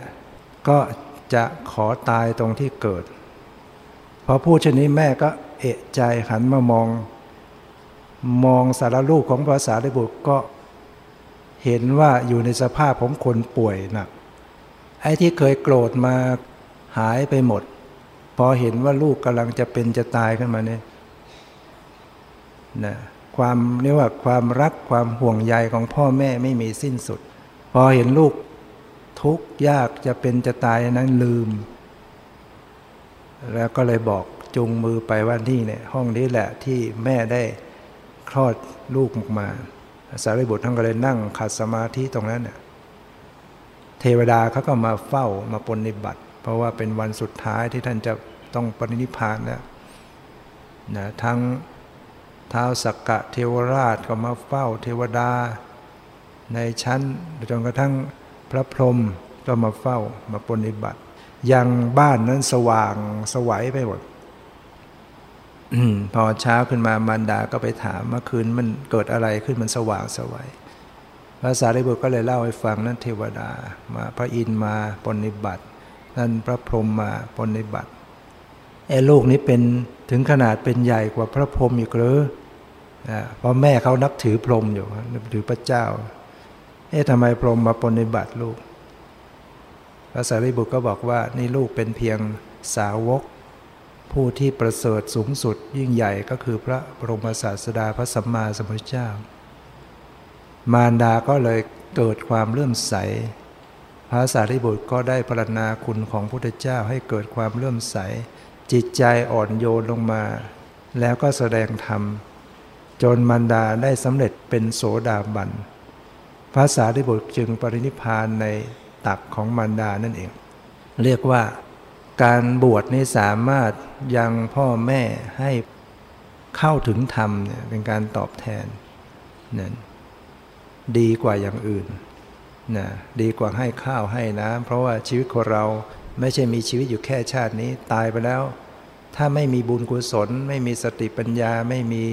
ก็จะขอตายตรงที่เกิดพอพูดเช่นนี้แม่ก็เอะใจหันมามอง มองสารลูกของภาษาริบุตรก็เห็นว่าอยู่ในสภาพของคนป่วยหนักไอ้ที่เคยโกรธมาหายไปหมด พอเห็นว่าลูกกำลังจะเป็นจะตายขึ้นมาเนี่ยนะความเรียกว่าความรักความห่วงใยของพ่อแม่ไม่มีสิ้นสุด พอเห็นลูกทุกข์ยากจะเป็นจะตายนั้นลืม แล้วก็เลยบอกจุงมือไปว่าที่เนี่ยห้องนี้แหละที่แม่ได้ คลอดลูกออกมา สารีบุตรท่านก็เลยนั่งขัดสมาธิตรงนั้นเนี่ยเทวดาเขาก็มาเฝ้ามาปนิบัติ เพราะว่าเป็นวันสุดท้ายที่ท่านจะต้องปรินิพานแล้วนะทั้งท้าวสักกะเทวราชก็มาเฝ้าเทวดา ในชั้นจนกระทั่งพระพรหมก็มาเฝ้ามาปนิบัติ ยังบ้านนั้นสว่างสวัยไปหมด พอเช้าขึ้นมามารดาก็ไปถามเมื่อคืนมันเกิดอะไรขึ้นมันสว่างสวัยพระสารีบุตรก็เลยเล่าให้ฟังนั่นเทวดามาพระอินมาปนิบัติ นั่นพระพรหมมาปนิบัติไอ้ลูกนี้เป็นถึงขนาดเป็นใหญ่กว่าพระพรหมอีกหรือเพราะแม่เขานับถือพรหมอยู่นับถือพระเจ้า เอ๊ะทำไมพรหมมาปนิบัติลูกพระสารีบุตรก็บอกว่านี่ลูกเป็นเพียงสาวก ผู้ที่ประเสริฐสูงสุดยิ่งใหญ่ก็คือพระบรมศาสดาพระสัมมาสัมพุทธเจ้า มารดาก็เลยเกิดความเลื่อมใส พระสารีบุตรก็ได้พรรณนาคุณของพระพุทธเจ้าให้เกิดความเลื่อมใส จิตใจอ่อนโยนลงมา แล้วก็แสดงธรรม จนมารดาได้สำเร็จเป็นโสดาบันพระสารีบุตรจึงปรินิพานในตักของมารดานั่นเอง เรียกว่า การบวชนี่สามารถยังพ่อแม่ให้เข้าถึงธรรมเนี่ยเป็นการตอบแทนนั่นดีกว่าอย่างอื่นนะดีกว่าให้ข้าวให้น้ำเพราะว่าชีวิตของเราไม่ใช่มีชีวิตอยู่แค่ชาตินี้ตายไปแล้ว ถ้าไม่มีบุญกุศล ไม่มีสติปัญญาไม่มี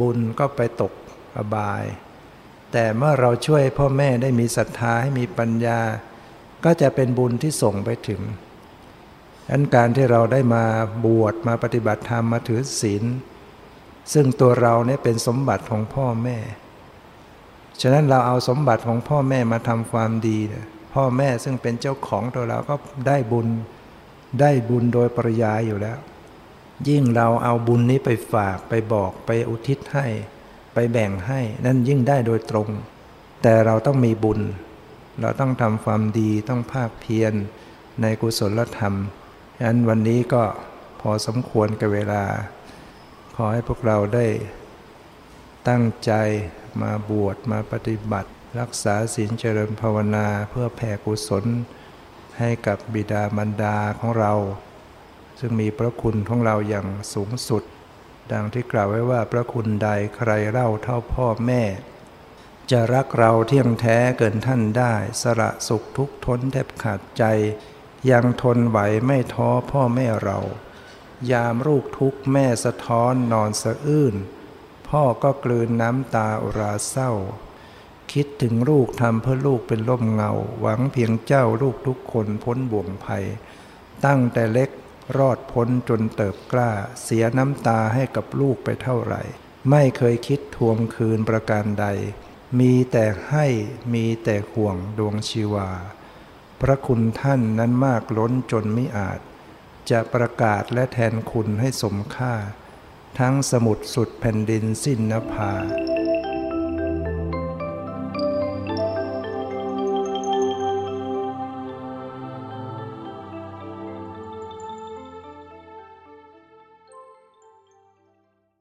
บุญก็ไปตกอบาย แต่เมื่อเราช่วยพ่อแม่ได้มีศรัทธาให้มีปัญญา ก็จะเป็นบุญที่ส่งไปถึง อันการที่เราได้มาบวชมาปฏิบัติธรรมมาถือศีลซึ่งตัวเราเนี่ยเป็นสมบัติของพ่อแม่ ฉะนั้นเราเอาสมบัติของพ่อแม่มาทำความดี พ่อแม่ซึ่งเป็นเจ้าของตัวเราก็ได้บุญได้บุญโดยปริยายอยู่แล้ว ยิ่งเราเอาบุญนี้ไปฝากไปบอกไปอุทิศให้ ไปแบ่งให้ นั่นยิ่งได้โดยตรง แต่เราต้องมีบุญ เราต้องทำความดีต้องภาคเพียรในกุศลธรรม ฉะนั้นวันนี้ก็พอสมควรกับเวลา ขอให้พวกเราได้ตั้งใจมาบวชมาปฏิบัติ รักษาศีลเจริญภาวนาเพื่อแผ่กุศล ให้กับบิดามารดาของเรา ซึ่งมีพระคุณของเราอย่างสูงสุด ดังที่กล่าวไว้ว่าพระคุณใดใครเล่าเท่าพ่อแม่ จะรักเราเที่ยงแท้เกินท่านได้ สละสุขทุกทนแทบขาดใจ ยังทนไหวไม่ท้อพ่อแม่เรา ยามลูกทุกแม่สะท้อนนอนสะอื้น พ่อก็กลืนน้ำตาอุราเศร้า คิดถึงลูกทำเพื่อลูกเป็นล่มเงา หวังเพียงเจ้าลูกทุกคนพ้นบ่วงภัย ตั้งแต่เล็กรอดพ้นจนเติบกล้า เสียน้ำตาให้กับลูกไปเท่าไหร่ ไม่เคยคิดทวงคืนประการใด มีแต่ให้มีแต่ห่วงดวงชีวา พระคุณท่านนั้นมากล้นจนไม่อาจ จะประกาศและแทนคุณให้สมค่า ทั้งสมุดสุดแผ่นดินสิ้นนภา